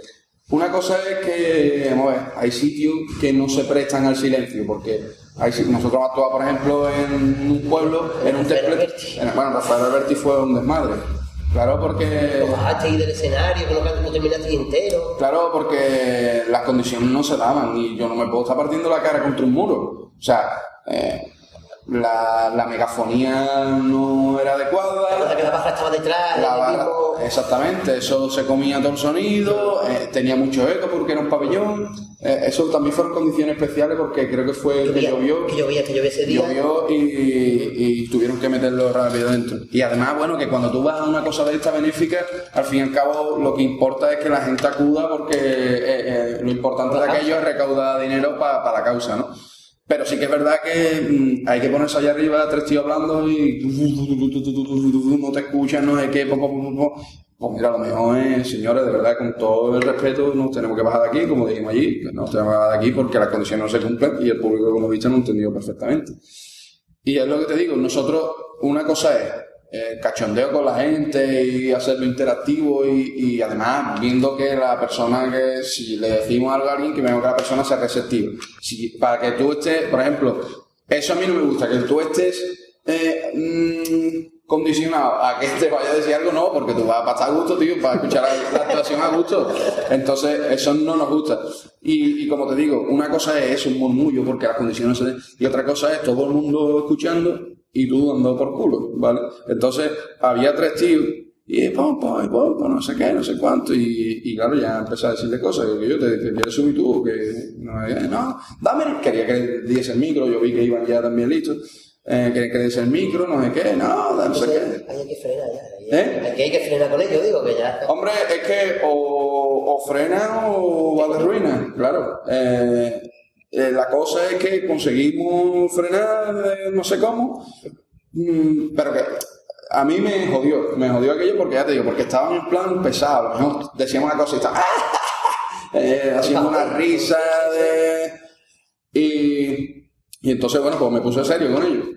una cosa es que, vamos a ver, hay sitios que no se prestan al silencio, porque hay, nosotros hemos actuado, por ejemplo, en un pueblo, en un temple. Bueno, Rafael Alberti fue un desmadre. Claro, porque. Os bajaste ahí del escenario, que no, no terminaste entero. Claro, porque las condiciones no se daban y yo no me puedo estar partiendo la cara contra un muro. O sea, eh, la, la megafonía no era La adecuada. que la barra estaba detrás, La el barra- exactamente, eso se comía todo el sonido, eh, tenía mucho eco porque era un pabellón. Eh, eso también fueron condiciones especiales porque creo que fue que llovía, llovió. que llovía, que ese día. Llovió y, y tuvieron que meterlo rápido dentro. Y además, bueno, que cuando tú vas a una cosa de esta benéfica, al fin y al cabo lo que importa es que la gente acuda porque eh, lo importante de aquello es recaudar dinero para la causa, ¿no? Pero sí que es verdad que mm, hay que ponerse allá arriba, tres tíos hablando y no te escuchan, no sé qué, po, po, po. Pues mira, lo mejor es, señores, de verdad, con todo el respeto, nos tenemos que bajar de aquí, como dijimos allí, nos tenemos que bajar de aquí porque las condiciones no se cumplen y el público, como dicho, no ha entendido perfectamente. Y es lo que te digo, nosotros, una cosa es eh, cachondeo con la gente y hacerlo interactivo y, además viendo que la persona que, si le decimos algo a alguien, que vemos que la persona sea receptiva. Si, para que tú estés, por ejemplo, eso a mí no me gusta, que tú estés eh, mm, condicionado a que te vaya a decir algo, no, porque tú vas a pasar a gusto, tío, para escuchar la, actuación a gusto. Entonces, eso no nos gusta. Y, como te digo, una cosa es un murmullo, porque las condiciones y otra cosa es todo el mundo escuchando y tú dando por culo, ¿vale? Entonces, había tres tíos, y pom, pom, y pom, pom, no sé qué, no sé cuánto, y, y claro, ya empecé a decirle cosas, que yo te, te quieres subir tú, que no, eh, no, dame, quería que diese el micro, yo vi que iban ya también listos, eh, quería que diese el micro, no sé qué, no, no sé qué. Hay que frenar ya. ¿Eh? Hay que frenar con ello, digo, que ya. Hombre, es que o, o frena o va de ruina, claro. Eh, eh, la cosa es que conseguimos frenar, eh, no sé cómo, mm, pero que a mí me jodió, me jodió aquello porque ya te digo, porque estaban en plan pesado, mejor decíamos una cosa y estaba, eh, haciendo una risa de... Y, y entonces, bueno, pues me puse serio con ellos.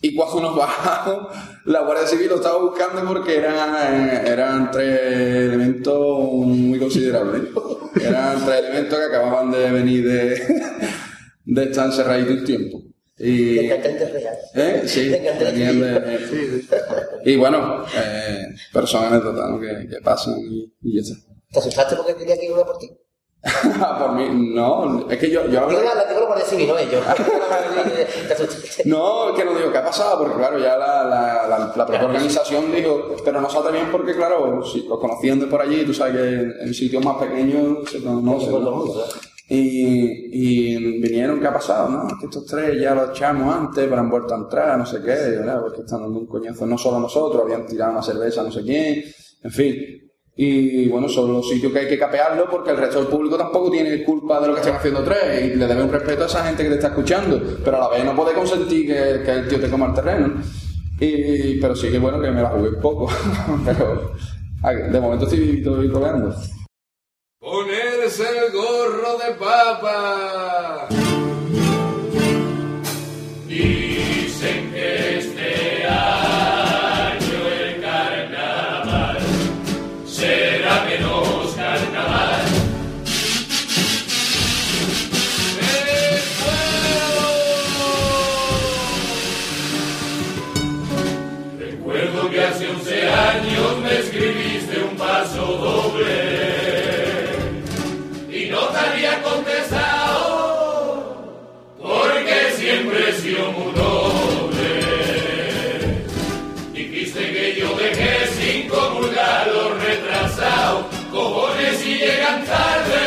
Y cuando nos bajamos, la Guardia Civil lo estaba buscando porque eran, eh, eran tres elementos muy considerables. Eran tres elementos que acababan de venir de, de estar encerraditos un tiempo. Y, De real. ¿Eh? Sí, De de- y bueno, eh, personas anécdotas ¿no? que, que pasan y, y ya está. ¿Te asustaste porque quería que iba por ti? por mí, no, es que yo, yo la la Guardia Civil, no ellos. No, que no digo qué ha pasado, porque claro, ya la, la, la, la propia organización dijo, pero no sabe bien porque, claro, si los conocían de por allí, tú sabes que en, sitios más pequeños se conocen. ¿no? Y, y vinieron, ¿qué ha pasado? No, es que estos tres ya los echamos antes, pero han vuelto a entrar, no sé qué, ¿verdad? porque están dando un coñazo no solo nosotros, habían tirado una cerveza, no sé quién, en fin. Y bueno, son los sitios que hay que capearlo porque el resto del público tampoco tiene culpa de lo que están haciendo tres y le debe un respeto a esa gente que te está escuchando, pero a la vez no puede consentir que, el tío te coma el terreno. Y, pero sí que bueno que me la jugué un poco, pero de momento estoy, estoy colgando. Ponerse el gorro de papa. Yo dejé sin comulgar los retrasados, cojones y llegan tarde.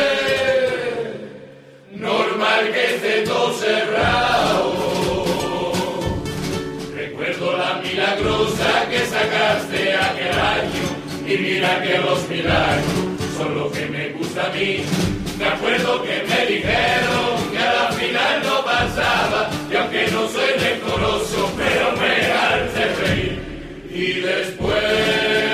Normal que esté todo cerrado. Recuerdo la milagrosa que sacaste aquel año y mira que los milagros son lo que me gusta a mí. Me acuerdo que me dijeron que a la final no pasaba y aunque no soy decoroso, pero me hace reír. Y después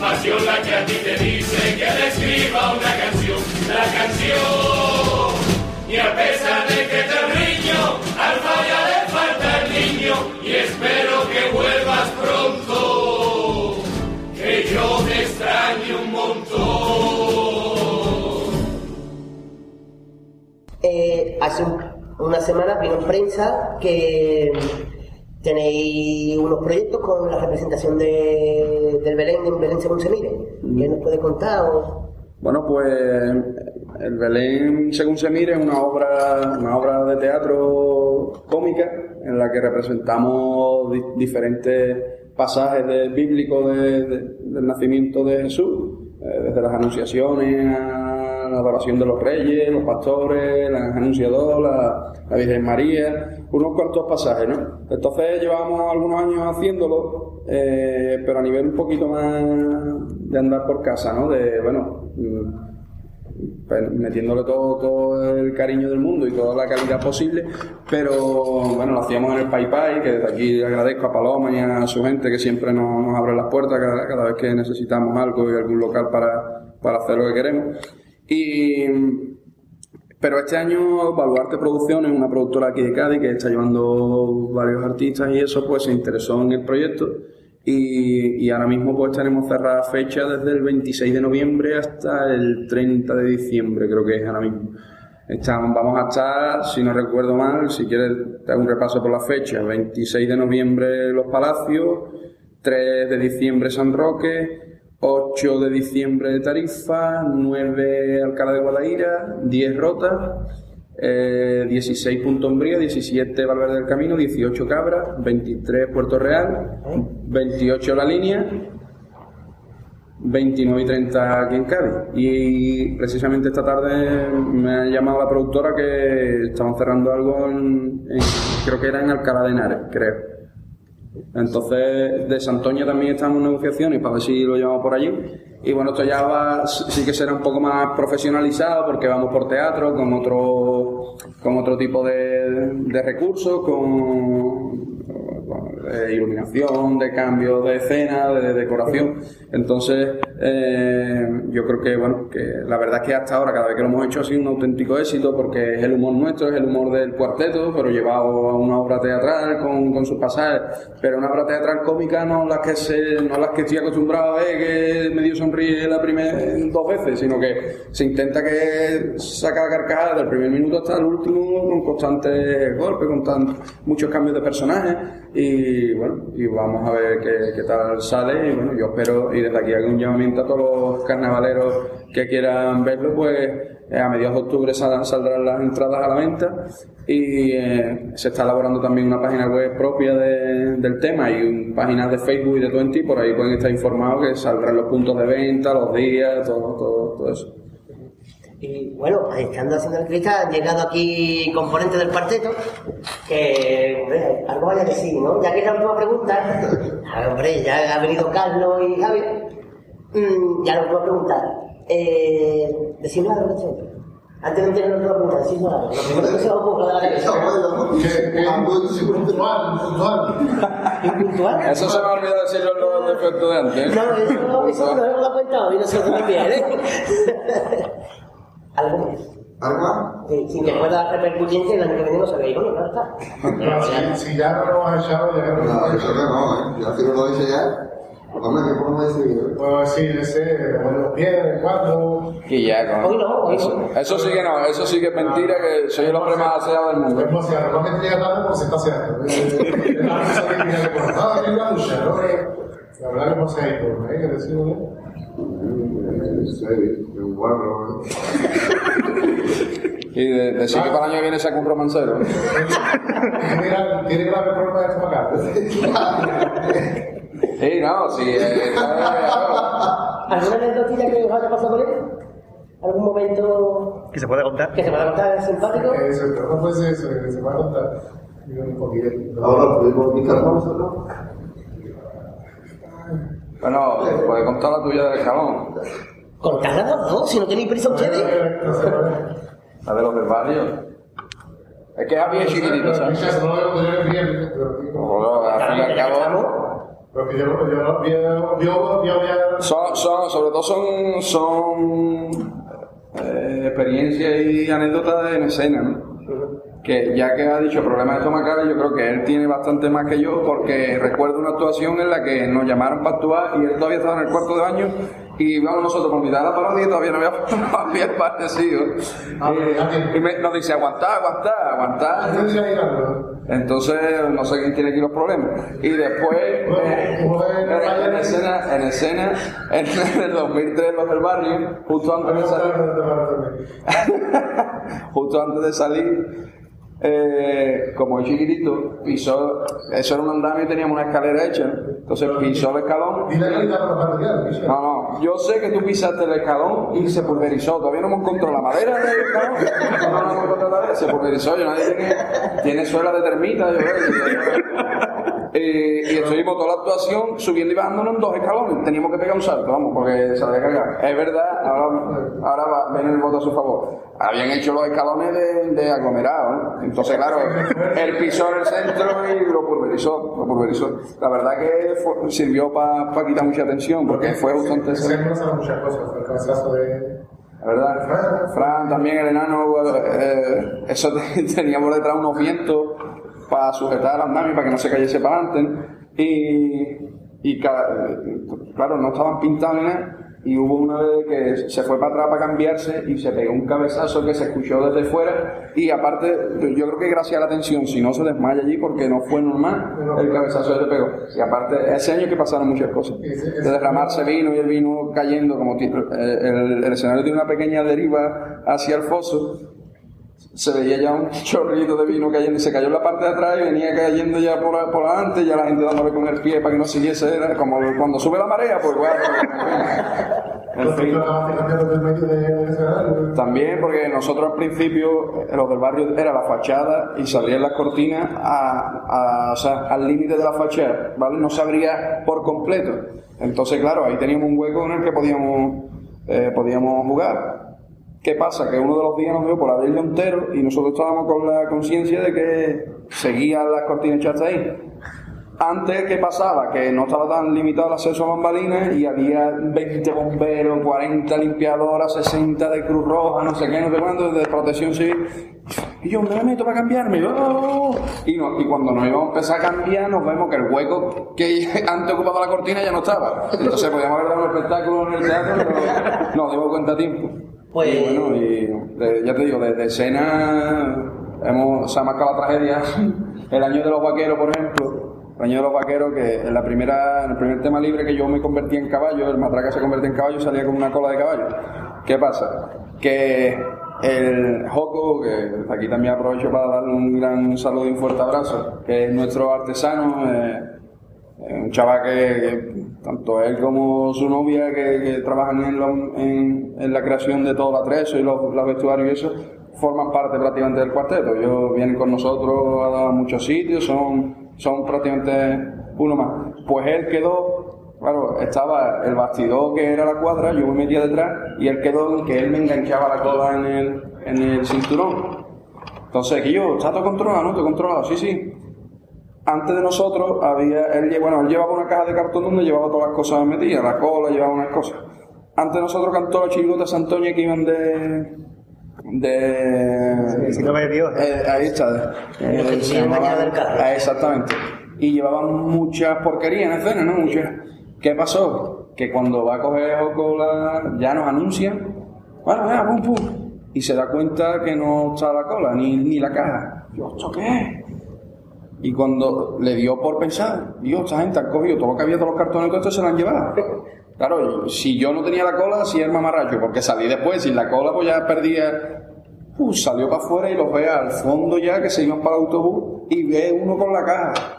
pasión. La que a ti te dice que le escriba una canción, la canción. Y a pesar de que te riño, al falla le falta el niño y espero que vuelvas pronto, que yo te extraño un montón. Eh, hace un- una semana vino en prensa que tenéis unos proyectos con la representación de, del Belén en Belén según se mire. ¿Qué nos puede contar? o- Bueno, pues el Belén, según se mire, es una obra, una obra de teatro cómica en la que representamos di- diferentes pasajes de- bíblicos de- de- del nacimiento de Jesús, eh, desde las anunciaciones a la adoración de los reyes, los pastores, las anunciadoras, la, la Virgen María, unos cuantos pasajes, ¿no? Entonces llevamos algunos años haciéndolo, eh, pero a nivel un poquito más de andar por casa, ¿no? De, bueno, mm, pues, metiéndole todo, todo el cariño del mundo y toda la calidad posible, pero bueno, lo hacíamos en el Pai, que desde aquí agradezco a Paloma y a su gente que siempre nos, nos abre las puertas cada, cada vez que necesitamos algo y algún local para, para hacer lo que queremos. Y, pero este año Baluarte Producciones, una productora aquí de Cádiz que está llevando varios artistas y eso, pues se interesó en el proyecto. Y, y ahora mismo pues tenemos cerrada fecha desde el 26 de noviembre hasta el 30 de diciembre, creo que es ahora mismo. Estamos, vamos a estar, si no recuerdo mal, si quieres te hago un repaso por la fecha, 26 de noviembre Los Palacios, 3 de diciembre San Roque, 8 de diciembre Tarifa, 9 Alcalá de Guadaira, 10 Rota, eh, 16 Punto Umbría, 17 Valverde del Camino, 18 Cabra, 23 Puerto Real, 28 La Línea, 29 y 30 aquí en Cádiz. Y precisamente esta tarde me ha llamado la productora que estaban cerrando algo en, en- creo que era en Alcalá de Henares, creo. Entonces, de Santoña también estamos en negociaciones para ver si lo llevamos por allí. Y bueno, esto ya va, sí que será un poco más profesionalizado porque vamos por teatro con otro, con otro tipo de, de recursos, con de iluminación, de cambio de escena, de decoración. Entonces, eh, yo creo que, bueno, que la verdad es que hasta ahora, cada vez que lo hemos hecho, ha sido un auténtico éxito porque es el humor nuestro, es el humor del cuarteto, pero llevado a una obra teatral con, con sus pasajes, pero una obra teatral cómica no las que se, no las que estoy acostumbrado a ver que medio sonríe la primera dos veces, sino que se intenta que saca la carcajada del primer minuto hasta el último con constantes golpes, con tan- muchos cambios de personajes y bueno, y vamos a ver qué, tal sale y bueno, yo espero y desde aquí hago un llamamiento a todos los carnavaleros que quieran verlo, pues eh, a mediados de octubre sal- saldrán las entradas a la venta y eh, se está elaborando también una página web propia de- del tema y páginas de Facebook y de Twenty, por ahí pueden estar informados que saldrán los puntos de venta, los días, todo, todo, todo eso. Y bueno, estando haciendo la entrevista, han llegado aquí componentes del cuarteto, que, hombre, algo vaya a decir, ¿no? Ya que es la última pregunta, a ver, hombre, ya ha venido Carlos y Javi, mm, ya la última pregunta, eh, decidnos algo, Checho. Antes de tener la última pregunta, decidnos algo. Lo primero que se os de la cabeza. ¿Impuntual? Eso se me ha olvidado decirlo en los defectos de antes. ¿eh? No, eso, eso nos hemos cuenta hoy nosotros también, ¿eh? ¿Algo más? ¿Algo más? Sí, sin que pueda repercutir que el año que viene no se vea bueno, claro está. Si, si ya no lo has echado, ya no No, lo eso que no, ¿eh? Ya si no lo dice ya. Hombre, ¿qué podemos decir? Puedo decir ese, bueno, los pies, de cuatro. Y ya, con- Hoy no, hoy eso, no. eso sí que no, eso sí que es mentira, que soy el hombre más aseado del mundo. Pues, si a lo mejor llega tarde, pues se está haciendo. Es la cosa que tiene que Ah, tiene una ducha, ¿no? La verdad que no sé, pues, hay que decirlo bien. Y de- decir que para el año que viene saca un romancero. Tiene Tiene grave problema de estomacal. Sí, no, sí. eh, ¿Alguna anécdotilla que os haya pasado con él? ¿Algún momento ¿Que se puede contar? que se pueda contar simpático? Eso, pero no puede ser eso, que se va a contar. Un poquito. Ahora tuvimos mi cartón, ¿no? Bueno, puedes contar la tuya del escalón. Contadla los dos, si no tenéis prisa ustedes. La de los del barrio. Es que es bien chiquitito, ¿sabes? No lo veo poner bien, pero Bueno, al fin y al cabo, Porque yo, yo, yo, yo, yo, son, son, sobre todo son, son eh, experiencias y anécdotas en escena, ¿no? Que ya que ha dicho problemas estomacales, yo creo que él tiene bastante más que yo, porque recuerdo una actuación en la que nos llamaron para actuar y él todavía estaba en el cuarto de baño y vamos nosotros por mitad de la parodia y todavía no había, no había aparecido. Y, y me- nos dice, aguantar, aguantar, aguantar. Entonces, no sé quién tiene aquí los problemas. Y después, eh, en, en escena, en escena, en el 2003, los del barrio, justo antes de salir, justo antes de salir, eh, como es chiquitito, pisó, eso era un andamio y teníamos una escalera hecha, ¿no? entonces pisó el escalón. No, no, yo sé que tú pisaste el escalón y se pulverizó. Todavía no hemos encontrado la madera del escalón. No, no hemos encontrado la madera, se pulverizó. Yo nadie tiene, tiene suela de termita, yo creo. Eh, y estuvimos toda la actuación subiendo y bajándonos en dos escalones. Teníamos que pegar un salto, vamos, porque se había cargado. Es verdad, ahora, ahora va, ven el voto a su favor. Habían hecho los escalones de, de aglomerado, ¿no? Entonces, claro, él pisó en el centro y lo pulverizó, lo pulverizó. La verdad que fue- sirvió para quitar mucha tensión, porque fue justo antes Se muchas cosas, el cabezazo de. la verdad. Fran también, el enano, eh, eso te- teníamos detrás unos vientos para sujetar a las naves para que no se cayese para adelante. Y, y claro, no estaban pintados ni nada. Y hubo una vez que se fue para atrás para cambiarse y se pegó un cabezazo que se escuchó desde fuera. Y aparte, yo creo que gracias a la tensión, si no se desmaya allí porque no fue normal el cabezazo que se pegó. Y aparte, ese año que pasaron muchas cosas. De derramarse vino y el vino cayendo, como ti- eh, el, el escenario tiene una pequeña deriva hacia el foso, se veía ya un chorrito de vino cayendo y se cayó en la parte de atrás y venía cayendo ya por, por adelante, ya la gente dándole con el pie para que no siguiese, era como cuando sube la marea, pues bueno. En fin. También porque nosotros al principio, eh, los del barrio era la fachada y salían las cortinas a, a- o sea, al límite de la fachada, ¿vale? No se abría por completo. Entonces, claro, ahí teníamos un hueco en el que podíamos, eh, podíamos jugar. ¿Qué pasa? Que uno de los días nos dio por abrirlo entero y nosotros estábamos con la conciencia de que seguían las cortinas hechas ahí. Antes, ¿qué pasaba? Que no estaba tan limitado el acceso a bambalinas y había 20 bomberos, 40 limpiadoras, 60 de Cruz Roja, no sé qué, no sé cuánto, de protección civil. Y yo me meto para cambiarme. ¡oh! Y, no- y cuando nos íbamos a empezar a cambiar, nos vemos que el hueco que antes ocupaba la cortina ya no estaba. Entonces podíamos haber dado un espectáculo en el teatro, pero nos dimos cuenta a tiempo. Pues- bueno, y ya te digo, desde escena hemos, se ha marcado la tragedia. El año de los vaqueros, por ejemplo. El año de los vaqueros, que en, la primera, en el primer tema libre que yo me convertí en caballo, el matraca se convertía en caballo, salía con una cola de caballo. ¿Qué pasa? Que el Joco, que aquí también aprovecho para darle un gran saludo y un fuerte abrazo, que es nuestro artesano, eh, un chaval que, tanto él como su novia que, trabajan en, la creación de todo el atrezo y los, vestuarios y eso, forman parte prácticamente del cuarteto. Ellos vienen con nosotros a muchos sitios, son, son prácticamente uno más. Pues él quedó, claro, estaba el bastidor que era la cuadra, yo me metía detrás y él quedó que él me enganchaba la cola en el, en el cinturón. Entonces, que yo, está todo controlado, ¿no? Todo controlado, sí, sí. Antes de nosotros había, él, bueno, él llevaba una caja de cartón donde llevaba todas las cosas metidas, la cola, llevaba unas cosas. Antes de nosotros cantó la chirigota de Santoña que iban de... de... Si no me Dios. Eh, ahí está. Eh, que se tienen llamaba- del carro. Ah, exactamente. Y llevaban muchas porquerías en escena, ¿no? Muchas. ¿Qué pasó? Que cuando va a coger Joco la... ya nos anuncian, bueno, ya, pum, pum. Y se da cuenta que no está la cola, ni, ni la caja. Yo, ¿esto qué es? Y cuando le dio por pensar, Dios, esta gente ha cogido todo lo que había, todos los cartones todo esto se lo han llevado. Claro, si yo no tenía la cola, sí era mamarracho, porque salí después, sin la cola, pues ya perdía. Uh, salió para afuera y los ve al fondo ya que se iban para el autobús y ve uno con la caja.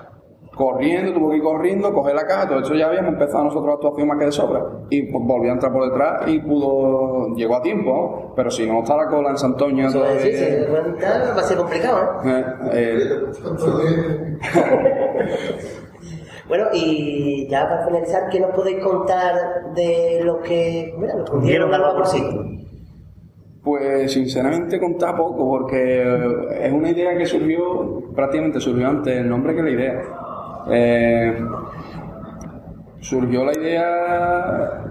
Corriendo, tuvo que ir corriendo, coger la caja, todo eso ya habíamos empezado nosotros la actuación más que de sobra. Y pues volvió a entrar por detrás y pudo, llegó a tiempo, ¿no? Pero si no está la cola en Santoña Eso va a decir, todavía. si aguantar, va a ser complicado, ¿eh? eh, eh, Bueno, y ya para finalizar, ¿qué nos podéis contar de lo que, mira, lo que Hundieron al por vaporcito. Pues sinceramente contar poco, porque es una idea que surgió, prácticamente surgió antes el nombre que la idea. Eh, surgió la idea,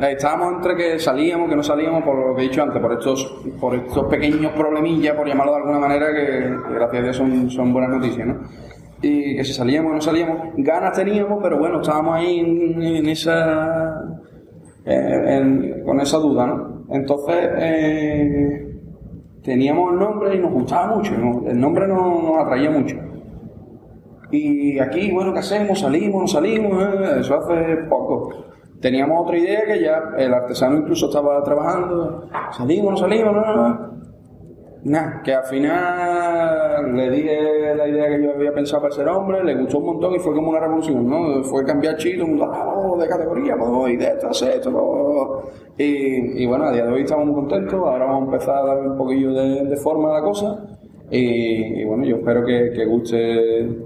eh, estábamos entre que salíamos, que no salíamos, por lo que he dicho antes, por estos, por estos pequeños problemillas, por llamarlo de alguna manera, que, gracias a Dios son, son buenas noticias, ¿no? Y que si salíamos o no salíamos, ganas teníamos, pero bueno, estábamos ahí en, en esa eh, en- con esa duda, ¿no? Entonces, eh, teníamos el nombre y nos gustaba mucho, el nombre nos, nos atraía mucho. Y aquí, bueno, ¿qué hacemos? ¿Salimos? ¿No salimos? Eh, Eso hace poco. Teníamos otra idea que ya el artesano incluso estaba trabajando. ¿Salimos? ¿No salimos? No, no, no. Nada, que al final le dije la idea que yo había pensado para ser hombre, le gustó un montón y fue como una revolución, ¿no? Fue cambiar chito, un no, de categoría, pues, y de esto, hacer esto, no. y, y bueno, a día de hoy estamos muy contentos, ahora vamos a empezar a darle un poquillo de, forma a la cosa, y, bueno, yo espero que guste,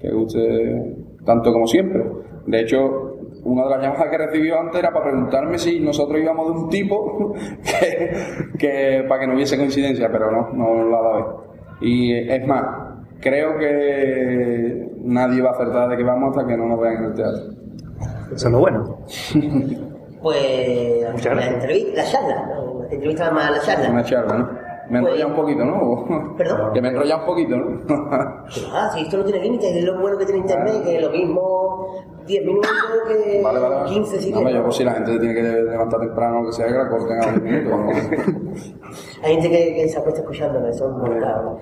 que guste tanto como siempre. De hecho, una de las llamadas que recibió antes era para preguntarme si nosotros íbamos de un tipo que, que- para que no hubiese coincidencia, pero no, no la va a ver. Y es más, creo que nadie va a acertar de que vamos hasta que no nos vean en el teatro. Eso es lo bueno. Pues la entrevista, la charla, ¿no? la entrevista más la charla. Una charla, ¿no? Me enrolla un poquito, ¿no? ¿Perdón? Que me enrolla un poquito, ¿no? Ah, si esto no tiene límites, es lo bueno que tiene internet, que lo mismo 10 minutos que Vale, vale, vale. 15 si No, yo pues si la gente tiene que levantar temprano, que sea que la corten a 10 minutos. Hay gente que, que se acuesta escuchándolo, eso es muy claro.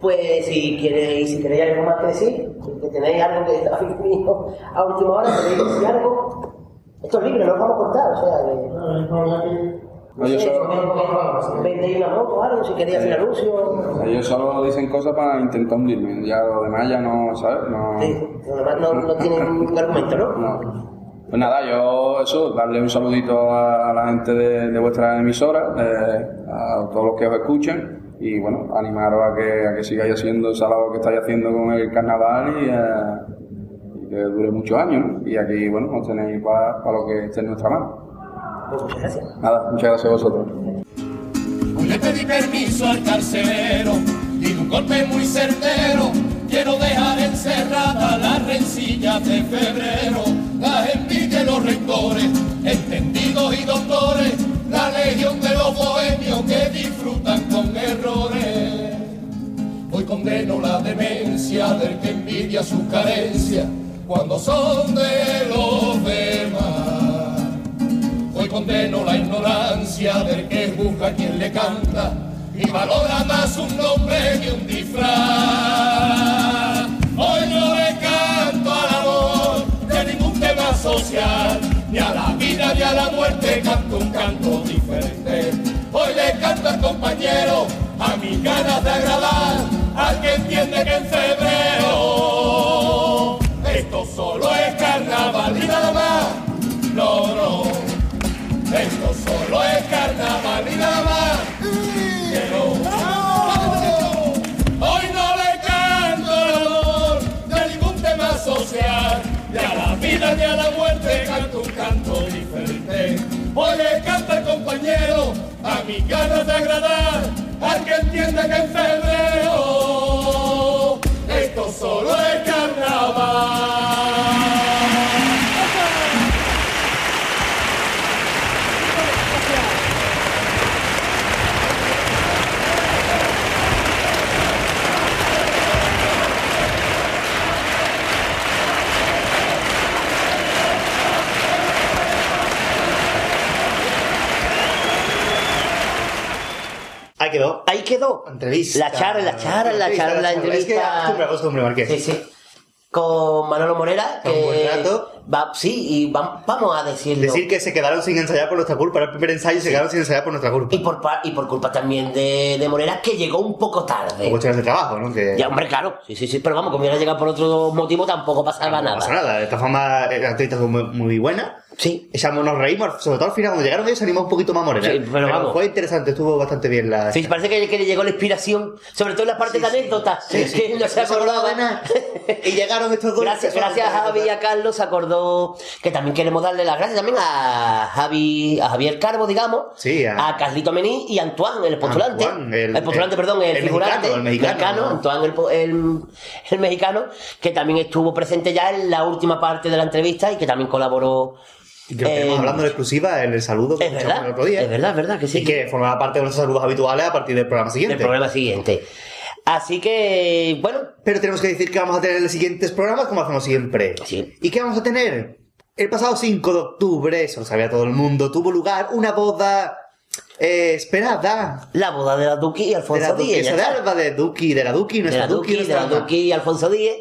Pues si queréis, si queréis algo más que decir, que tenéis algo que habéis venido a última hora, queréis decir algo, esto es libre, no os vamos a cortar, o sea que... No, yo solo- Vendéis una moto o algo, si hacer anuncio. Ellos solo dicen cosas para intentar hundirme, ya lo demás ya no, ¿sabes? No, Sí, lo demás no, no tienen ningún argumento, ¿no? no. Pues nada, yo eso, darle un saludito a, la gente de, de vuestra emisora, eh, a todos los que os escuchan y bueno, animaros a que, a que sigáis haciendo esa labor que estáis haciendo con el carnaval y, eh, y que dure muchos años, ¿no? Y aquí, bueno, os tenéis para lo que esté en nuestra mano. Pues muchas gracias. Nada, muchas gracias a vosotros. le pedí permiso al carcelero y de un golpe muy certero quiero dejar encerrada las rencillas de febrero, las envidias de los rectores, entendidos y doctores, la legión de los bohemios que disfrutan con errores. Hoy condeno la demencia del que envidia su carencia cuando son de los demás. Condeno la ignorancia del que juzga a quien le canta y valora más un nombre que un disfraz. Hoy no le canto al amor de ningún tema social, ni a la vida ni a la muerte canto un canto diferente. Hoy le canto al compañero a mis ganas de agradar, al que entiende que en febrero esto solo es Hoy le canto al compañero a mis ganas de agradar, al que entiende que en febrero Ahí quedó. Entrevista. La charla, la charla, la charla, la Es que entrevista. costumbre, costumbre, Marqués. Sí, sí. Con Manolo Morera, Un buen que rato. va, sí, y va- vamos a decirlo. Decir que se quedaron sin ensayar por nuestra culpa. Era el primer ensayo y se quedaron sin ensayar por nuestra culpa. Y por, y por culpa también de, de Morera, que llegó un poco tarde. Como cuestiones de trabajo, ¿no? Que Ya, hombre, claro. Sí, sí, sí. Pero vamos, como hubiera llegado por otro motivo, tampoco pasaba no nada. pasa nada. De esta forma, eh, la entrevista fue muy, muy buena. Sí. Echamos, nos reímos, sobre todo al final, cuando llegaron ellos animó un poquito más. Sí, pero vamos. Fue interesante, estuvo bastante bien la. Sí, parece que, que le llegó la inspiración, sobre todo en la parte de anécdota, que no se acordaba nada. y llegaron estos dos. Gracias, gracias a Javi y a Carlos se acordó que también queremos darle las gracias también a Javi, a Javier Carbo, digamos, Sí, a- a Carlito Mení y a Antoine, el postulante, Antoine, el- postulante, el- perdón, el, el figurante, mexicano, el mexicano, ¿no? Antoine, el, el- el mexicano, que también estuvo presente ya en la última parte de la entrevista y que también colaboró. Que lo tenemos eh, hablando de exclusiva en el saludo que es verdad, el otro día. es verdad, es verdad que sí. Y que formará parte de nuestros saludos habituales a partir del programa siguiente. el programa siguiente. Así que, bueno, Pero tenemos que decir que vamos a tener los siguientes programas como hacemos siempre. Sí. ¿Y qué vamos a tener? El pasado 5 de octubre, eso lo sabía todo el mundo, tuvo lugar una boda eh, esperada la boda de la Duque y de Alfonso la Díez. de. Alba, de Duki, de la Duki, de nuestra la Duki, Duque, de la nuestra Duque y Alfonso Díez.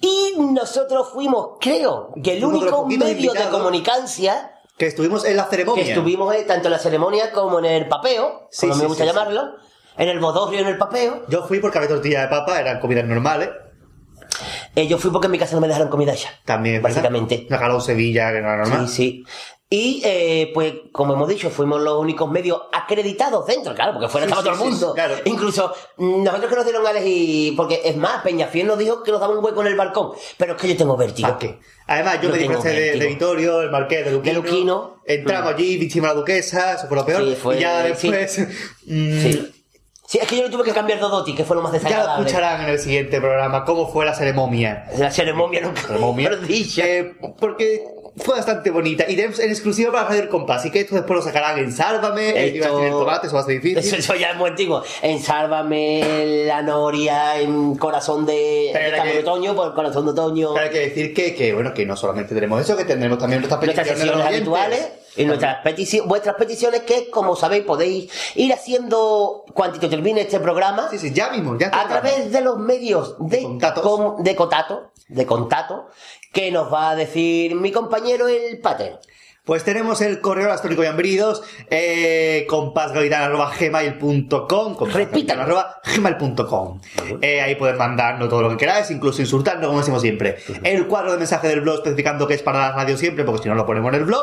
Y nosotros fuimos, creo, que el Fuimos de único medio de comunicancia Que estuvimos en la ceremonia. que estuvimos eh, tanto en la ceremonia como en el papeo, Sí, como sí, me gusta sí, llamarlo, en el bodorrio y en el papeo. Yo fui porque había tortilla de papa, eran comidas normales. Eh, yo fui porque en mi casa no me dejaron comida ya. También. Básicamente. Una Sevilla, que no era normal. Sí, sí. Y eh, pues, como hemos dicho, fuimos los únicos medios acreditados dentro, claro, porque fuera Sí, estaba sí, todo el sí, mundo. claro. Incluso mm, nosotros que nos dieron a elegir, porque es más, Peñafiel nos dijo que nos daba un hueco en el balcón, pero es que yo tengo vértigo. ¿Para qué? Además, yo me tengo disfracé de, de Vittorio, el marqués de Luquino. De Luquino. Entramos allí, vestimos a la duquesa, eso fue lo peor. Sí, fue- y ya después. mm, Sí. Sí, es que yo le tuve que cambiar Dodoti, que fue lo más Ya lo desagradable. escucharán en el siguiente programa cómo fue la ceremonia. La ceremonia nunca Ceremonia. Eh, porque fue bastante bonita. Y tenemos en exclusiva para Radio El Compás. Así que esto después lo sacarán en Sálvame, el iba a decir el tomate, eso va a ser difícil. Eso, eso ya es muy antiguo. En Sálvame, La Noria, en Corazón de, de que- Otoño, por Corazón de Otoño. Pero hay que decir que, que, bueno, que no solamente tenemos eso, que tendremos también nuestras sesiones oyentes. habituales y nuestras peticiones, vuestras peticiones que, como sabéis, podéis ir haciendo cuantito termine este programa Sí, sí, ya mismo, ya a través de los medios de, com- de contacto, de contacto, que nos va a decir mi compañero el Pater. Pues tenemos el correo electrónico de Ambridos, eh, compasgavitan.gmail.com Repítalo. gmail.com eh, Ahí pueden mandarnos todo lo que queráis, incluso insultarnos, como decimos siempre. El cuadro de mensaje del blog especificando que es para la radio siempre, porque si no lo ponemos en el blog.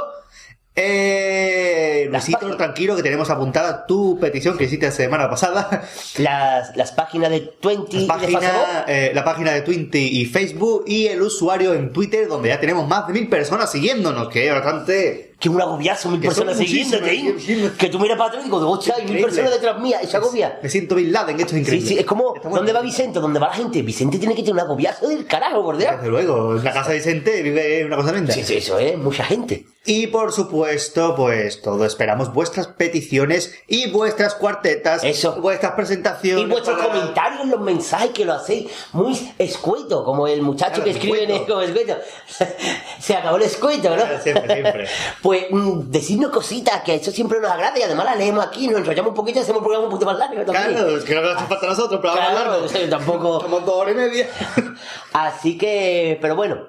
Eh, Luisito, tranquilo, que tenemos apuntada tu petición que hiciste la semana pasada. Las, las páginas de 20 y de Facebook. Página, eh, la página de Twitter y Facebook y el usuario en Twitter, donde ya tenemos más de mil personas siguiéndonos, que es bastante Que un agobiazo, mil Que personas siguiéndote ahí. sí, sí. Que tú miras para atrás y digo, hostia, hay mil personas detrás mía, y se agobia. Me siento Bin Laden, esto es Sí, increíble. sí, es como, ¿dónde va. Vicente? ¿Dónde va la gente? Vicente tiene que tener un agobiazo del carajo, Dios. Desde luego, en la casa de Vicente vive una cosa linda. Sí, sí, eso es, mucha gente. Y por supuesto, pues todo esperamos vuestras peticiones y vuestras cuartetas, Eso. vuestras presentaciones. Y vuestros para- comentarios, los mensajes que lo hacéis muy escueto, como el muchacho Claro, que escribe en el escueto. Se acabó el escueto, ¿no? Claro, siempre, siempre. Pues mm, decidnos cositas, que eso siempre nos agrada y además la leemos aquí, nos enrollamos un poquito y hacemos un programa un poquito más largo también. Claro, es que no nos hace falta nosotros, pero vamos a Claro, hablarlo. o sea, tampoco. Somos dos horas y media. Así que, pero bueno,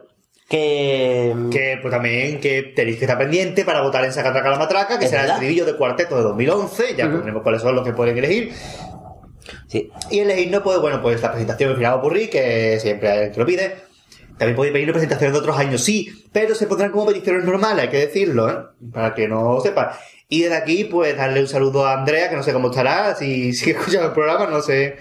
que. que pues también que tenéis que estar pendiente para votar en Sacatraca la Matraca, que será el estribillo de cuarteto de 2011, ya pondremos cuáles son los que pueden elegir. Sí. Y elegirnos, pues bueno, pues la presentación final Burri, que siempre hay el que lo pide. También podéis pedir presentaciones de otros años, sí, pero se pondrán como peticiones normales, hay que decirlo, ¿eh? Para que no sepa. Y desde aquí, pues darle un saludo a Andrea, que no sé cómo estará, si, si escucha el programa, no sé.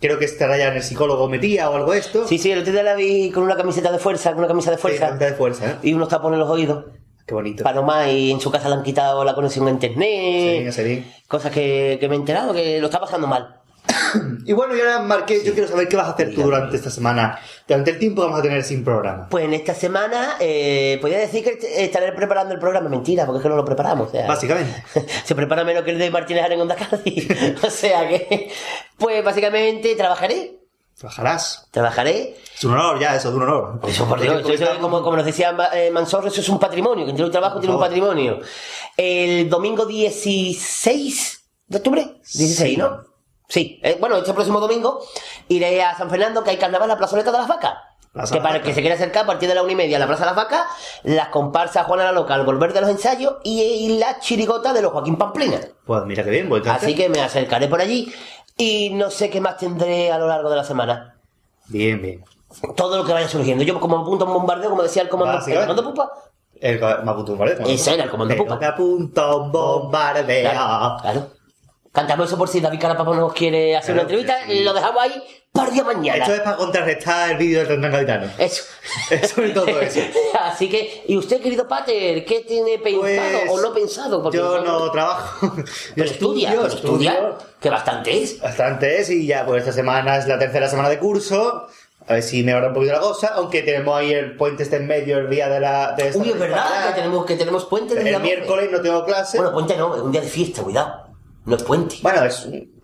Creo que estará ya en el psicólogo metía o algo de esto. Sí, sí, el otro día la vi con una camiseta de fuerza, con una camisa de Sí, fuerza. camiseta de fuerza, ¿eh? Y unos tapones en los oídos. Qué bonito. Para nomás, y en su casa le han quitado la conexión a Sí, internet. sí. Cosas que, que me he enterado que lo está pasando mal. Y bueno, y ahora, Marqués, yo quiero saber qué vas a hacer tú durante esta semana. Durante el tiempo que vamos a tener sin programa. Pues en esta semana, eh, podría decir que estaré preparando el programa. Mentira, porque es que no lo preparamos. o sea, Básicamente. se prepara menos que el de Martínez Aren Onda Cádiz. o sea que, pues básicamente trabajaré. Trabajarás. Trabajaré. Es un honor ya, eso es un honor. Eso por Dios, eso, eso es como, como nos decía eh, Mansorro, eso es un patrimonio. Quien tiene un trabajo tiene un patrimonio. El domingo 16 de octubre, 16, Sí. ¿no? Sí, eh, bueno, este próximo domingo iré a San Fernando, que hay carnaval en la plazoleta de las vacas. Plaza que para el que se quiera acercar a partir de la una y media a la Plaza de las Vacas, las comparsas Juana la Loca al volver de los ensayos y, y la chirigota de los Joaquín Pamplina. Pues mira qué bien, voy a Así que me acercaré por allí y no sé qué más tendré a lo largo de la semana. Bien, bien. Todo lo que vaya surgiendo. Yo como apunto un bombardeo, como decía el comando, el comando Pupa, El, me apunto un bombardeo. Ese era el comando Pupa. Me apunto un bombardeo. Claro, claro. Cantamos eso por si David Carapapa nos quiere hacer una Claro, entrevista. sí. Lo dejamos ahí para día mañana. Esto es para contrarrestar el vídeo del Tendrán Gaditano. Eso. Es sobre todo eso. Así que, ¿y usted, querido Pater, qué tiene pensado Pues, o no pensado? Porque Yo no trabajo. Yo Pero estudia, pero estudia, que bastante es. Bastante es, y ya, pues esta semana es la tercera semana de curso. A ver si mejora un poquito la cosa, aunque tenemos ahí el puente este en medio el día de la. De Uy, es verdad que tenemos, que tenemos puente El miércoles no tengo clase. Bueno, puente no, es un día de fiesta, cuidado. No es puente. Bueno, es un-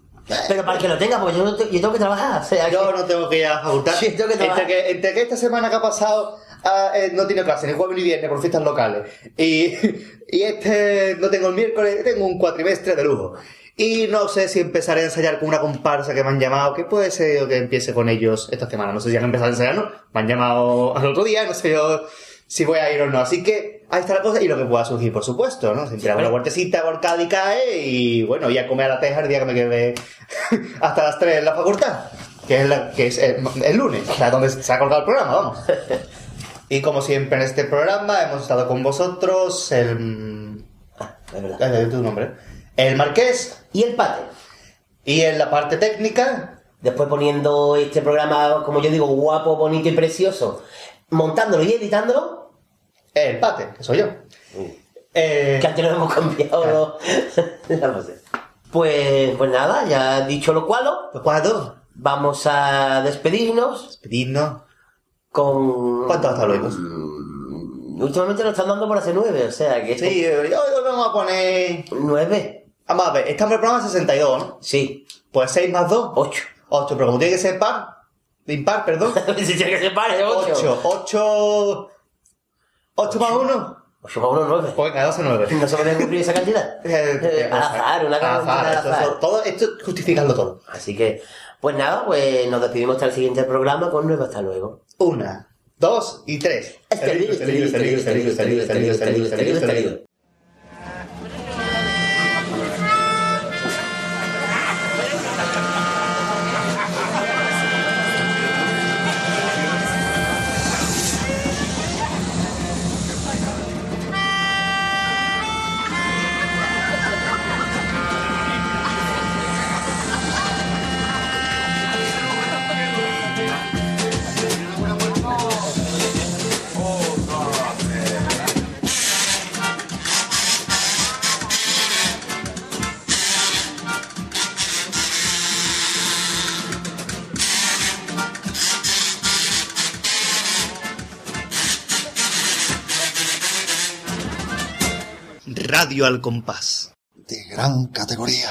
Pero para que lo tenga, porque yo, no te- yo tengo que trabajar. O sea, Yo que- no tengo que ir a la facultad. Sí, tengo que entre, que, entre que esta semana que ha pasado ah, eh, no tiene clase, ni jueves ni viernes por fiestas locales. Y, y este no tengo el miércoles, tengo un cuatrimestre de lujo. Y no sé si empezaré a ensayar con una comparsa que me han llamado, que puede ser que empiece con ellos esta semana. No sé si han empezado a ensayar, ¿no? Me han llamado al otro día, no sé yo si voy a ir o no. Así que ahí está la cosa y lo que pueda surgir, por supuesto, ¿no? Siempre hago una huertecita por Cádiz cae y bueno, ya comer a la teja el día que me quede hasta las 3 en la facultad, que es, la- que es el, el lunes, o sea, donde se ha colgado el programa, vamos. Y como siempre en este programa hemos estado con vosotros el... Ah, es verdad. tu nombre. El Marqués Y el Pater. y en la parte técnica Después poniendo este programa, como yo digo, guapo, bonito y precioso, montándolo y editándolo, el Pate, que soy yo. Eh, que antes nos hemos cambiado la pose. Pues, pues nada, ya dicho lo cual, ¿Cuándo? vamos a despedirnos Pedirnos. con... ¿Cuánto hasta luego? Últimamente nos están dando por hacer nueve, o sea que... Sí, hoy hoy vamos a poner... ¿Nueve? Vamos a ver, estamos en el programa 62, ¿no? Sí. Pues 6 más 2. Ocho. 8, pero como tiene que ser par, impar, perdón. si tiene que ser par, es ocho. 8, 8... 8 más 1. Ocho más uno, nueve. Pues venga, 12, 9. ¿No se puede cumplir esa cantidad? Eh, al azar, una cantidad al azar. Todo esto justificarlo todo. Así que, pues nada, pues nos despedimos hasta el siguiente programa con nuevo hasta luego. Una, dos y tres. Radio al compás. De gran categoría.